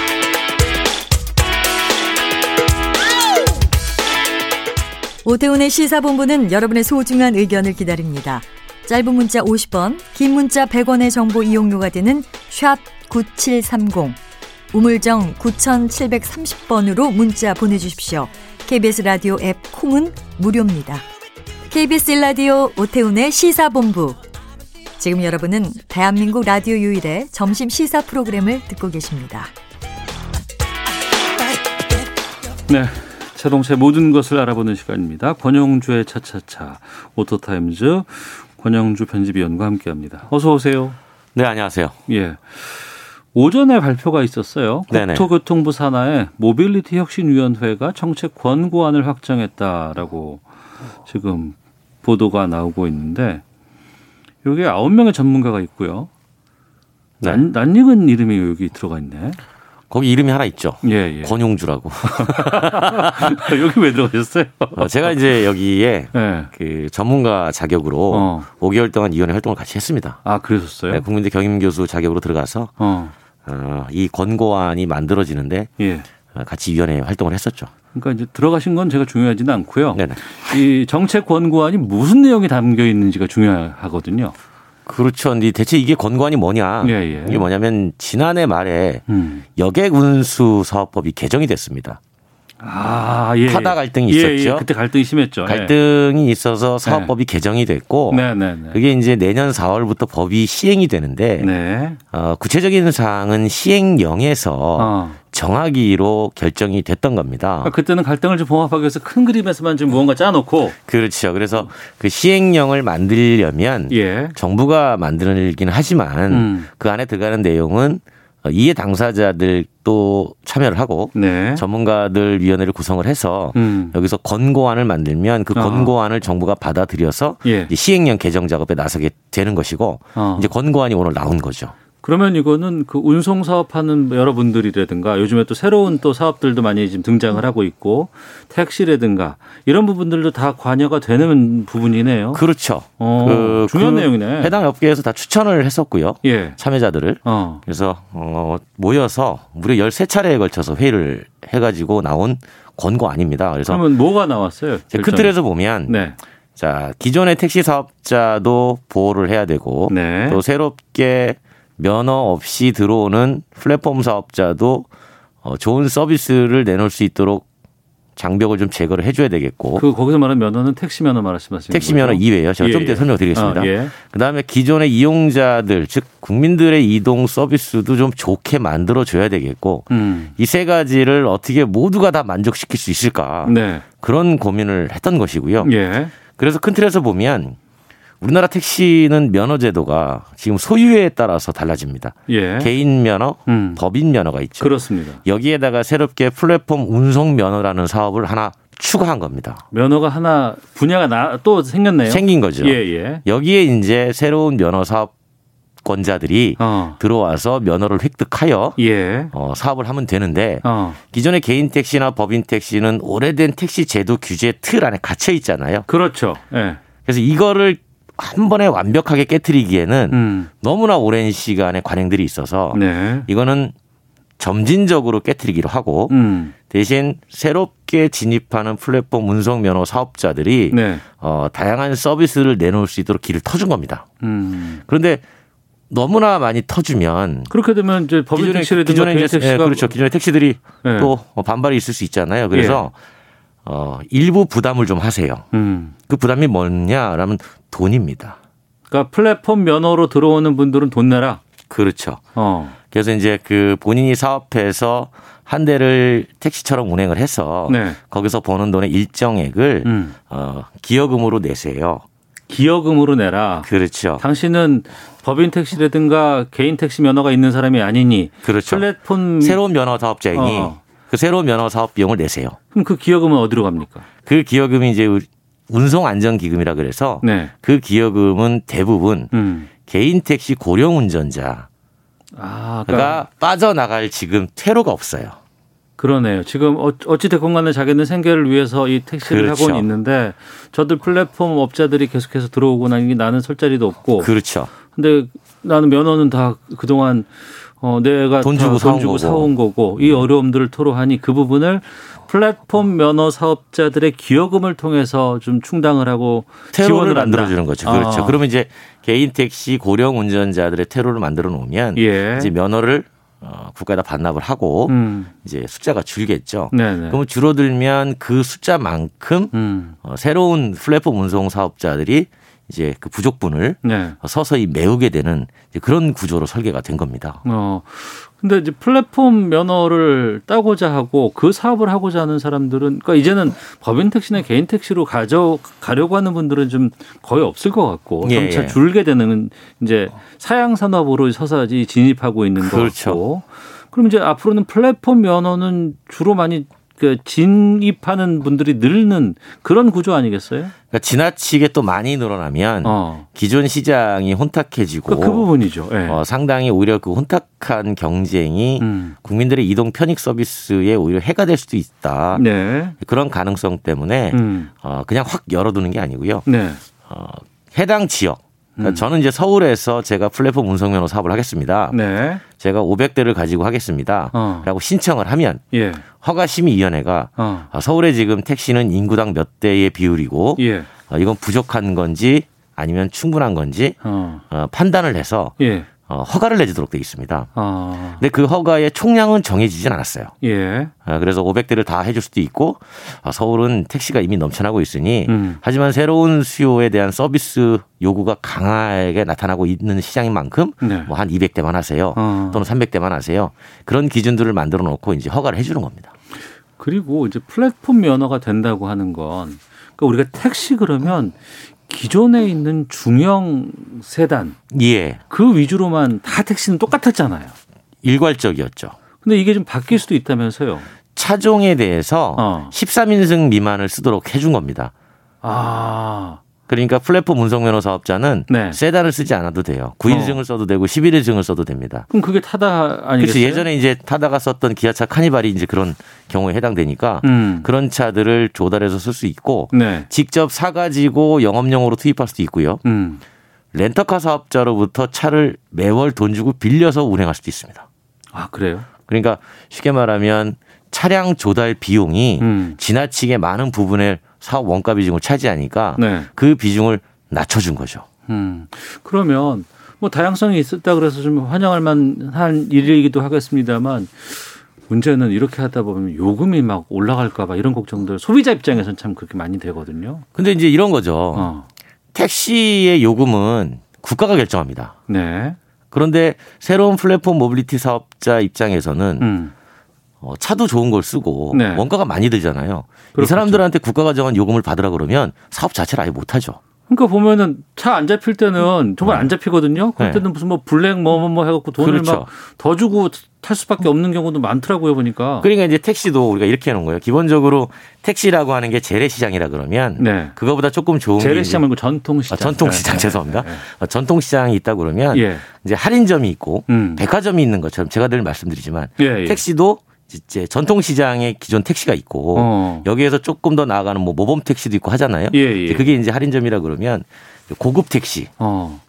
Speaker 10: 오태훈의 시사본부는 여러분의 소중한 의견을 기다립니다. 짧은 문자 50원, 긴 문자 100원의 정보 이용료가 되는 샵 9730, 우물정 9730번으로 문자 보내주십시오. KBS 라디오 앱 콩은 무료입니다. KBS 라디오 오태훈의 시사본부. 지금 여러분은 대한민국 라디오 유일의 점심 시사 프로그램을 듣고 계십니다.
Speaker 1: 네. 자동차의 모든 것을 알아보는 시간입니다. 권영주의 차차차 오토타임즈 권영주 편집위원과 함께합니다. 어서 오세요.
Speaker 11: 네, 안녕하세요.
Speaker 1: 예. 오전에 발표가 있었어요.
Speaker 11: 네네.
Speaker 1: 국토교통부 산하에 모빌리티 혁신위원회가 정책 권고안을 확정했다라고 지금 보도가 나오고 있는데 여기에 아홉 명의 전문가가 있고요. 난, 낯익은 이름이 여기 들어가 있네.
Speaker 11: 거기 이름이 하나 있죠.
Speaker 1: 예, 예.
Speaker 11: 권용주라고. [LAUGHS]
Speaker 1: 여기 왜 들어가셨어요?
Speaker 11: 어, 제가 이제 여기에
Speaker 1: 네.
Speaker 11: 그 전문가 자격으로
Speaker 1: 어.
Speaker 11: 5개월 동안 위원회 활동을 같이 했습니다.
Speaker 1: 아, 그러셨어요?
Speaker 11: 네, 국민대 경임교수 자격으로 들어가서
Speaker 1: 어.
Speaker 11: 어, 이 권고안이 만들어지는데
Speaker 1: 예.
Speaker 11: 어, 같이 위원회 활동을 했었죠.
Speaker 1: 그러니까 이제 들어가신 건 제가 중요하지는 않고요.
Speaker 11: 네네.
Speaker 1: 이 정책 권고안이 무슨 내용이 담겨 있는지가 중요하거든요.
Speaker 11: 그렇죠. 근데 대체 이게 권고안이 뭐냐?
Speaker 1: 예, 예.
Speaker 11: 이게 뭐냐면 지난해 말에
Speaker 1: 음.
Speaker 11: 여객 운수 사업법이 개정이 됐습니다.
Speaker 1: 아, 예.
Speaker 11: 타다 갈등이
Speaker 1: 예,
Speaker 11: 있었죠.
Speaker 1: 예. 그때 갈등이 심했죠. 예.
Speaker 11: 갈등이 있어서 사업법이 개정이 됐고
Speaker 1: 네, 네, 네.
Speaker 11: 그게 이제 내년 4월부터 법이 시행이 되는데
Speaker 1: 네.
Speaker 11: 어, 구체적인 사항은 시행령에서
Speaker 1: 어.
Speaker 11: 정하기로 결정이 됐던 겁니다.
Speaker 1: 그러니까 그때는 갈등을 좀 봉합하기 위해서 큰 그림에서만 좀 무언가 짜놓고
Speaker 11: 그렇죠. 그래서 그 시행령을 만들려면
Speaker 1: 예.
Speaker 11: 정부가 만들기는 하지만
Speaker 1: 음.
Speaker 11: 그 안에 들어가는 내용은 어, 이해 당사자들도 참여를 하고
Speaker 1: 네.
Speaker 11: 전문가들 위원회를 구성을 해서
Speaker 1: 음.
Speaker 11: 여기서 권고안을 만들면 그
Speaker 1: 어.
Speaker 11: 권고안을 정부가 받아들여서
Speaker 1: 예.
Speaker 11: 시행령 개정 작업에 나서게 되는 것이고
Speaker 1: 어.
Speaker 11: 이제 권고안이 오늘 나온 거죠.
Speaker 1: 그러면 이거는 그 운송 사업하는 여러분들이라든가 요즘에 또 새로운 또 사업들도 많이 지금 등장을 하고 있고 택시라든가 이런 부분들도 다 관여가 되는 부분이네요.
Speaker 11: 그렇죠.
Speaker 1: 어,
Speaker 11: 그-
Speaker 1: 중요한
Speaker 11: 그
Speaker 1: 내용이네.
Speaker 11: 해당 업계에서 다 추천을 했었고요.
Speaker 1: 예.
Speaker 11: 참여자들을.
Speaker 1: 어.
Speaker 11: 그래서 어 모여서 무려 13차례에 걸쳐서 회의를 해 가지고 나온 권고안입니다. 그래서
Speaker 1: 그러면 뭐가 나왔어요? 결정이?
Speaker 11: 틀에서 보면
Speaker 1: 네.
Speaker 11: 자, 기존의 택시 사업자도 보호를 해야 되고
Speaker 1: 네.
Speaker 11: 또 새롭게 면허 없이 들어오는 플랫폼 사업자도 어, 좋은 서비스를 내놓을 수 있도록 장벽을 좀 제거를 해줘야 되겠고
Speaker 1: 그 거기서 말하는 면허는 택시 면허 말씀하시는
Speaker 11: 택시
Speaker 1: 거죠?
Speaker 11: 면허 이외에요. 제가 좀
Speaker 1: 예,
Speaker 11: 이따
Speaker 1: 예.
Speaker 11: 설명드리겠습니다.
Speaker 1: 아, 예.
Speaker 11: 그다음에 기존의 이용자들 즉 국민들의 이동 서비스도 좀 좋게 만들어 줘야 되겠고
Speaker 1: 음.
Speaker 11: 이세 가지를 어떻게 모두가 다 만족시킬 수 있을까
Speaker 1: 네.
Speaker 11: 그런 고민을 했던 것이고요.
Speaker 1: 예.
Speaker 11: 그래서 큰 틀에서 보면 우리나라 택시는 면허 제도가 지금 소유에 따라서 달라집니다.
Speaker 1: 예.
Speaker 11: 개인 면허,
Speaker 1: 음.
Speaker 11: 법인 면허가 있죠.
Speaker 1: 그렇습니다.
Speaker 11: 여기에다가 새롭게 플랫폼 운송 면허라는 사업을 하나 추가한 겁니다.
Speaker 1: 면허가 하나 분야가 나, 또 생겼네요.
Speaker 11: 생긴 거죠.
Speaker 1: 예, 예.
Speaker 11: 여기에 이제 새로운 면허 사업 권자들이
Speaker 1: 어.
Speaker 11: 들어와서 면허를 획득하여
Speaker 1: 예.
Speaker 11: 어, 사업을 하면 되는데
Speaker 1: 어.
Speaker 11: 기존의 개인 택시나 법인 택시는 오래된 택시 제도 규제 틀 안에 갇혀 있잖아요.
Speaker 1: 그렇죠. 예.
Speaker 11: 그래서 이거를 한 번에 완벽하게 깨뜨리기에는
Speaker 1: 음.
Speaker 11: 너무나 오랜 시간의 관행들이 있어서
Speaker 1: 네.
Speaker 11: 이거는 점진적으로 깨뜨리기로 하고
Speaker 1: 음.
Speaker 11: 대신 새롭게 진입하는 플랫폼 운송 면허 사업자들이
Speaker 1: 네.
Speaker 11: 어, 다양한 서비스를 내놓을 수 있도록 길을 터준 겁니다.
Speaker 1: 음.
Speaker 11: 그런데 너무나 많이 터주면
Speaker 1: 그렇게 되면 이제 법인
Speaker 11: 기존의
Speaker 1: 개인
Speaker 11: 이제
Speaker 1: 택시가
Speaker 11: 예, 그렇죠. 기존의 택시들이
Speaker 1: 예.
Speaker 11: 또 반발이 있을 수 있잖아요. 그래서 어, 일부 부담을 좀 하세요.
Speaker 1: 음.
Speaker 11: 그 부담이 뭐냐라면 돈입니다.
Speaker 1: 그러니까 플랫폼 면허로 들어오는 분들은 돈 내라.
Speaker 11: 그렇죠.
Speaker 1: 어.
Speaker 11: 그래서 이제 그 본인이 사업해서 한 대를 택시처럼 운행을 해서
Speaker 1: 네.
Speaker 11: 거기서 버는 돈의 일정액을
Speaker 1: 음.
Speaker 11: 어, 기여금으로 내세요.
Speaker 1: 기여금으로 내라.
Speaker 11: 그렇죠.
Speaker 1: 당신은 법인 택시라든가 개인 택시 면허가 있는 사람이 아니니
Speaker 11: 그렇죠.
Speaker 1: 플랫폼
Speaker 11: 새로운 면허 사업자이니
Speaker 1: 어.
Speaker 11: 그 새로운 면허 사업 비용을 내세요.
Speaker 1: 그럼 그 기여금은 어디로 갑니까?
Speaker 11: 그 기여금이 이제 운송 안전 기금이라 그래서
Speaker 1: 네.
Speaker 11: 그 기여금은 대부분
Speaker 1: 음.
Speaker 11: 개인 택시 고령 운전자가
Speaker 1: 아, 그러니까
Speaker 11: 빠져나갈 지금 퇴로가 없어요.
Speaker 1: 그러네요. 지금 어- 어찌 됐건 간에 자기는 생계를 위해서 이 택시를
Speaker 11: 그렇죠.
Speaker 1: 하고는 있는데 저들 플랫폼 업자들이 계속해서 들어오고 나니 나는 설 자리도 없고.
Speaker 11: 그렇죠.
Speaker 1: 근데 나는 면허는 다 그동안 어, 내가 돈다
Speaker 11: 주고 사온
Speaker 1: 주고
Speaker 11: 거고.
Speaker 1: 사온 거고 이 어려움들을 토로하니 그 부분을 플랫폼 면허 사업자들의 기여금을 통해서 좀 충당을 하고 한다.
Speaker 11: 만들어주는 거죠. 그렇죠.
Speaker 1: 아.
Speaker 11: 그러면 이제 개인 택시 고령 운전자들의 퇴로를 만들어 놓으면
Speaker 1: 예.
Speaker 11: 이제 면허를 어, 국가에다 반납을 하고
Speaker 1: 음.
Speaker 11: 이제 숫자가 줄겠죠.
Speaker 1: 네네.
Speaker 11: 그러면 줄어들면 그 숫자만큼
Speaker 1: 음.
Speaker 11: 어, 새로운 플랫폼 운송 사업자들이 이제 그 부족분을
Speaker 1: 네.
Speaker 11: 서서히 메우게 되는 이제 그런 구조로 설계가 된 겁니다.
Speaker 1: 어. 근데 이제 플랫폼 면허를 따고자 하고 그 사업을 하고자 하는 사람들은 그러니까 이제는 법인 택시나 개인 택시로 가져 가려고 하는 분들은 좀 거의 없을 것 같고
Speaker 11: 예,
Speaker 1: 점차
Speaker 11: 예.
Speaker 1: 줄게 되는 이제 사양 산업으로 서서히 진입하고 있는 것
Speaker 11: 그렇죠.
Speaker 1: 같고 그럼 이제 앞으로는 플랫폼 면허는 주로 많이 그 진입하는 분들이 늘는 그런 구조 아니겠어요?
Speaker 11: 그러니까 지나치게 또 많이 늘어나면
Speaker 1: 어.
Speaker 11: 기존 시장이 혼탁해지고
Speaker 1: 그, 그 부분이죠. 예.
Speaker 11: 어, 상당히 오히려 그 혼탁한 경쟁이
Speaker 1: 음.
Speaker 11: 국민들의 이동 편익 서비스에 오히려 해가 될 수도 있다.
Speaker 1: 네.
Speaker 11: 그런 가능성 때문에
Speaker 1: 음.
Speaker 11: 어, 그냥 확 열어두는 게 아니고요.
Speaker 1: 네.
Speaker 11: 어, 해당 지역. 그러니까
Speaker 1: 음.
Speaker 11: 저는 이제 서울에서 제가 플랫폼 운송 면허 사업을 하겠습니다.
Speaker 1: 네.
Speaker 11: 제가 500대를 가지고 하겠습니다.
Speaker 1: 어.
Speaker 11: 라고 신청을 하면
Speaker 1: 예.
Speaker 11: 허가심의위원회가
Speaker 1: 어.
Speaker 11: 어, 서울에 지금 택시는 인구당 몇 대의 비율이고
Speaker 1: 예.
Speaker 11: 어, 이건 부족한 건지 아니면 충분한 건지
Speaker 1: 어.
Speaker 11: 어, 판단을 해서
Speaker 1: 예.
Speaker 11: 어, 허가를 내주도록 돼 있습니다.
Speaker 1: 아.
Speaker 11: 근데 그 허가의 총량은 정해지진 않았어요.
Speaker 1: 예.
Speaker 11: 아, 그래서 500대를 다 해줄 수도 있고 아, 서울은 택시가 이미 넘쳐나고 있으니
Speaker 1: 음.
Speaker 11: 하지만 새로운 수요에 대한 서비스 요구가 강하게 나타나고 있는 시장인 만큼
Speaker 1: 네.
Speaker 11: 뭐한 200대만 하세요
Speaker 1: 어.
Speaker 11: 또는 300대만 하세요 그런 기준들을 만들어 놓고 이제 허가를 해주는 겁니다.
Speaker 1: 그리고 이제 플랫폼 면허가 된다고 하는 건 그러니까 우리가 택시 그러면 기존에 있는 중형 세단
Speaker 11: 예,
Speaker 1: 그 위주로만 다 택시는 똑같았잖아요.
Speaker 11: 일괄적이었죠.
Speaker 1: 근데 이게 좀 바뀔 수도 있다면서요.
Speaker 11: 차종에 대해서
Speaker 1: 어.
Speaker 11: 13인승 미만을 쓰도록 해준 겁니다.
Speaker 1: 아.
Speaker 11: 그러니까 플랫폼 운송 면허 사업자는
Speaker 1: 네.
Speaker 11: 세단을 쓰지 않아도 돼요. 9인승을 써도 되고 11인승을 써도 됩니다.
Speaker 1: 그럼 그게 타다 아니겠어요?
Speaker 11: 그렇죠. 예전에 이제 타다가 썼던 기아차 카니발이 이제 그런 경우에 해당되니까
Speaker 1: 음.
Speaker 11: 그런 차들을 조달해서 쓸 수 있고
Speaker 1: 네.
Speaker 11: 직접 사가지고 영업용으로 투입할 수도 있고요.
Speaker 1: 음.
Speaker 11: 렌터카 사업자로부터 차를 매월 돈 주고 빌려서 운행할 수도 있습니다.
Speaker 1: 아, 그래요?
Speaker 11: 그러니까 쉽게 말하면 차량 조달 비용이
Speaker 1: 음.
Speaker 11: 지나치게 많은 부분의 사업 원가 비중을 차지하니까
Speaker 1: 네.
Speaker 11: 그 비중을 낮춰준 거죠.
Speaker 1: 음. 그러면 뭐 다양성이 있었다 그래서 좀 환영할 만한 일이기도 하겠습니다만 문제는 이렇게 하다 보면 요금이 막 올라갈까 봐 이런 걱정들 소비자 입장에서는 참 그렇게 많이 되거든요.
Speaker 11: 근데 이제 이런 거죠.
Speaker 1: 어.
Speaker 11: 택시의 요금은 국가가 결정합니다.
Speaker 1: 네.
Speaker 11: 그런데 새로운 플랫폼 모빌리티 사업자 입장에서는
Speaker 1: 음.
Speaker 11: 어, 차도 좋은 걸 쓰고
Speaker 1: 네.
Speaker 11: 원가가 많이 들잖아요. 이
Speaker 1: 그렇겠죠.
Speaker 11: 사람들한테 국가가 정한 요금을 받으라 그러면 사업 자체를 아예 못 하죠.
Speaker 1: 그러니까 보면은 차 안 잡힐 때는 정말 안 잡히거든요. 그럴
Speaker 11: 네.
Speaker 1: 때는 무슨 뭐 블랙 뭐뭐 뭐 해갖고 돈을
Speaker 11: 그렇죠.
Speaker 1: 막더 주고 탈 수밖에 없는 경우도 많더라고요 보니까.
Speaker 11: 그러니까 이제 택시도 우리가 이렇게 해놓은 거예요. 기본적으로 택시라고 하는 게 재래시장이라 그러면
Speaker 1: 네.
Speaker 11: 그거보다 조금 좋은 게
Speaker 1: 재래시장 말고 전통시장.
Speaker 11: 아, 전통시장
Speaker 1: 네.
Speaker 11: 죄송합니다.
Speaker 1: 네.
Speaker 11: 어, 전통시장이 있다 그러면
Speaker 1: 예.
Speaker 11: 이제 할인점이 있고
Speaker 1: 음.
Speaker 11: 백화점이 있는 것처럼 제가 늘 말씀드리지만
Speaker 1: 예, 예.
Speaker 11: 택시도 이제 전통시장에 기존 택시가 있고
Speaker 1: 어.
Speaker 11: 여기에서 조금 더 나아가는 뭐 모범 택시도 있고 하잖아요.
Speaker 1: 예, 예.
Speaker 11: 그게 이제 할인점이라 그러면 고급 택시에
Speaker 1: 어.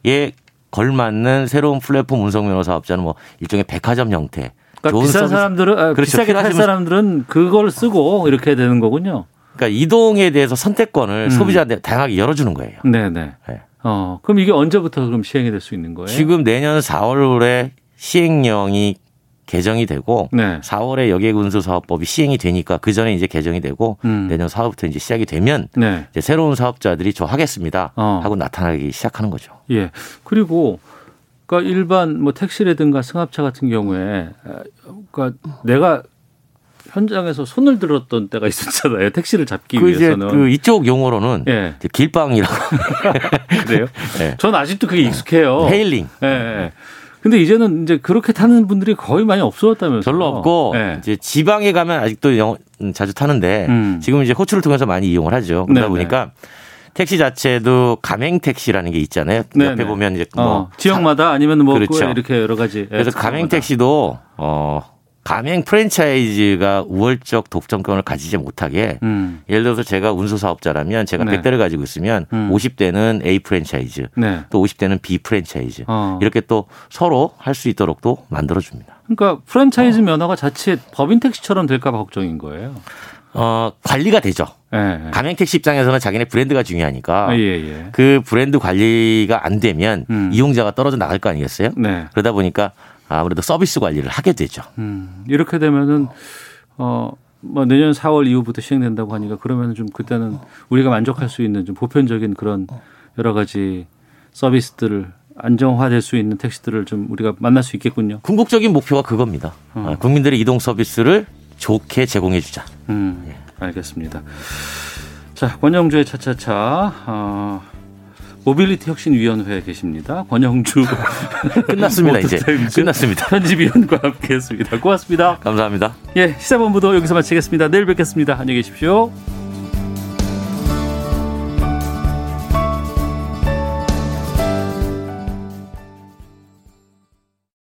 Speaker 11: 걸맞는 새로운 플랫폼 운송면허 사업자는 뭐 일종의 백화점 형태.
Speaker 1: 그러니까 비싼
Speaker 11: 서비스-
Speaker 1: 사람들은 아,
Speaker 11: 그렇죠.
Speaker 1: 비싸게 탈 사람들은 그걸 쓰고 이렇게 되는 거군요.
Speaker 11: 그러니까 이동에 대해서 선택권을
Speaker 1: 음.
Speaker 11: 소비자한테 다양하게 열어주는 거예요.
Speaker 1: 네네.
Speaker 11: 네.
Speaker 1: 어 그럼 이게 언제부터 그럼 시행이 될 수 있는 거예요?
Speaker 11: 지금 내년 4월에 시행령이 개정이 되고
Speaker 1: 네.
Speaker 11: 4월에 여객운수사업법이 시행이 되니까 그 전에 이제 개정이 되고
Speaker 1: 음.
Speaker 11: 내년 4월부터 이제 시작이 되면
Speaker 1: 네.
Speaker 11: 이제 새로운 사업자들이 저 하겠습니다
Speaker 1: 어.
Speaker 11: 하고 나타나기 시작하는 거죠.
Speaker 1: 예. 그리고 그러니까 일반 뭐 택시라든가 승합차 같은 경우에 그러니까 내가 현장에서 손을 들었던 때가 [LAUGHS] 있었잖아요. 택시를 잡기
Speaker 11: 그
Speaker 1: 위해서는.
Speaker 11: 그 이쪽 용어로는
Speaker 1: 예.
Speaker 11: 길빵이라고. [LAUGHS]
Speaker 1: 그래요?
Speaker 11: 예.
Speaker 1: 전 아직도 그게 익숙해요.
Speaker 11: 헤일링.
Speaker 1: 예, 예. 근데 이제는 이제 그렇게 타는 분들이 거의 많이 없어졌다면서요.
Speaker 11: 별로 없고
Speaker 1: 예.
Speaker 11: 이제 지방에 가면 아직도 영, 음, 자주 타는데
Speaker 1: 음.
Speaker 11: 지금 이제 호출을 통해서 많이 이용을 하죠. 그러다
Speaker 1: 네네.
Speaker 11: 보니까 택시 자체도 가맹 택시라는 게 있잖아요.
Speaker 1: 네네.
Speaker 11: 옆에 보면 이제 뭐
Speaker 1: 어, 지역마다 아니면 뭐
Speaker 11: 그렇죠.
Speaker 1: 이렇게 여러 가지. 예,
Speaker 11: 그래서 가맹 택시도 어 가맹 프랜차이즈가 우월적 독점권을 가지지 못하게
Speaker 1: 음.
Speaker 11: 예를 들어서 제가 운수 사업자라면 제가
Speaker 1: 네.
Speaker 11: 100대를 가지고 있으면
Speaker 1: 음.
Speaker 11: 50대는 A 프랜차이즈,
Speaker 1: 네.
Speaker 11: 또 50대는 B 프랜차이즈
Speaker 1: 어.
Speaker 11: 이렇게 또 서로 할 수 있도록 또 만들어 줍니다.
Speaker 1: 그러니까 프랜차이즈 면허가 자칫 법인 택시처럼 될까 봐 걱정인 거예요.
Speaker 11: 어, 관리가 되죠.
Speaker 1: 예.
Speaker 11: 가맹 택시 입장에서는 자기네 브랜드가 중요하니까
Speaker 1: 아, 예, 예.
Speaker 11: 그 브랜드 관리가 안 되면
Speaker 1: 음.
Speaker 11: 이용자가 떨어져 나갈 거 아니겠어요?
Speaker 1: 네.
Speaker 11: 그러다 보니까 아무래도 서비스 관리를 하게 되죠.
Speaker 1: 음, 이렇게 되면은 어. 뭐 내년 4월 이후부터 시행된다고 하니까 그러면 좀 그때는 우리가 만족할 수 있는 좀 보편적인 그런 여러 가지 서비스들을 안정화될 수 있는 택시들을 좀 우리가 만날 수 있겠군요.
Speaker 11: 궁극적인 목표가 그겁니다.
Speaker 1: 어.
Speaker 11: 아, 국민들의 이동 서비스를 좋게 제공해 주자.
Speaker 1: 음, 알겠습니다. 자, 권영주의 차차차 어, 모빌리티 혁신위원회에 계십니다. 권영주 [LAUGHS]
Speaker 11: 끝났습니다, 이제. 끝났습니다.
Speaker 1: 편집위원과 함께했습니다. 고맙습니다.
Speaker 11: 감사합니다.
Speaker 1: 예, 시사본부도 여기서 마치겠습니다. 내일 뵙겠습니다. 안녕히 계십시오.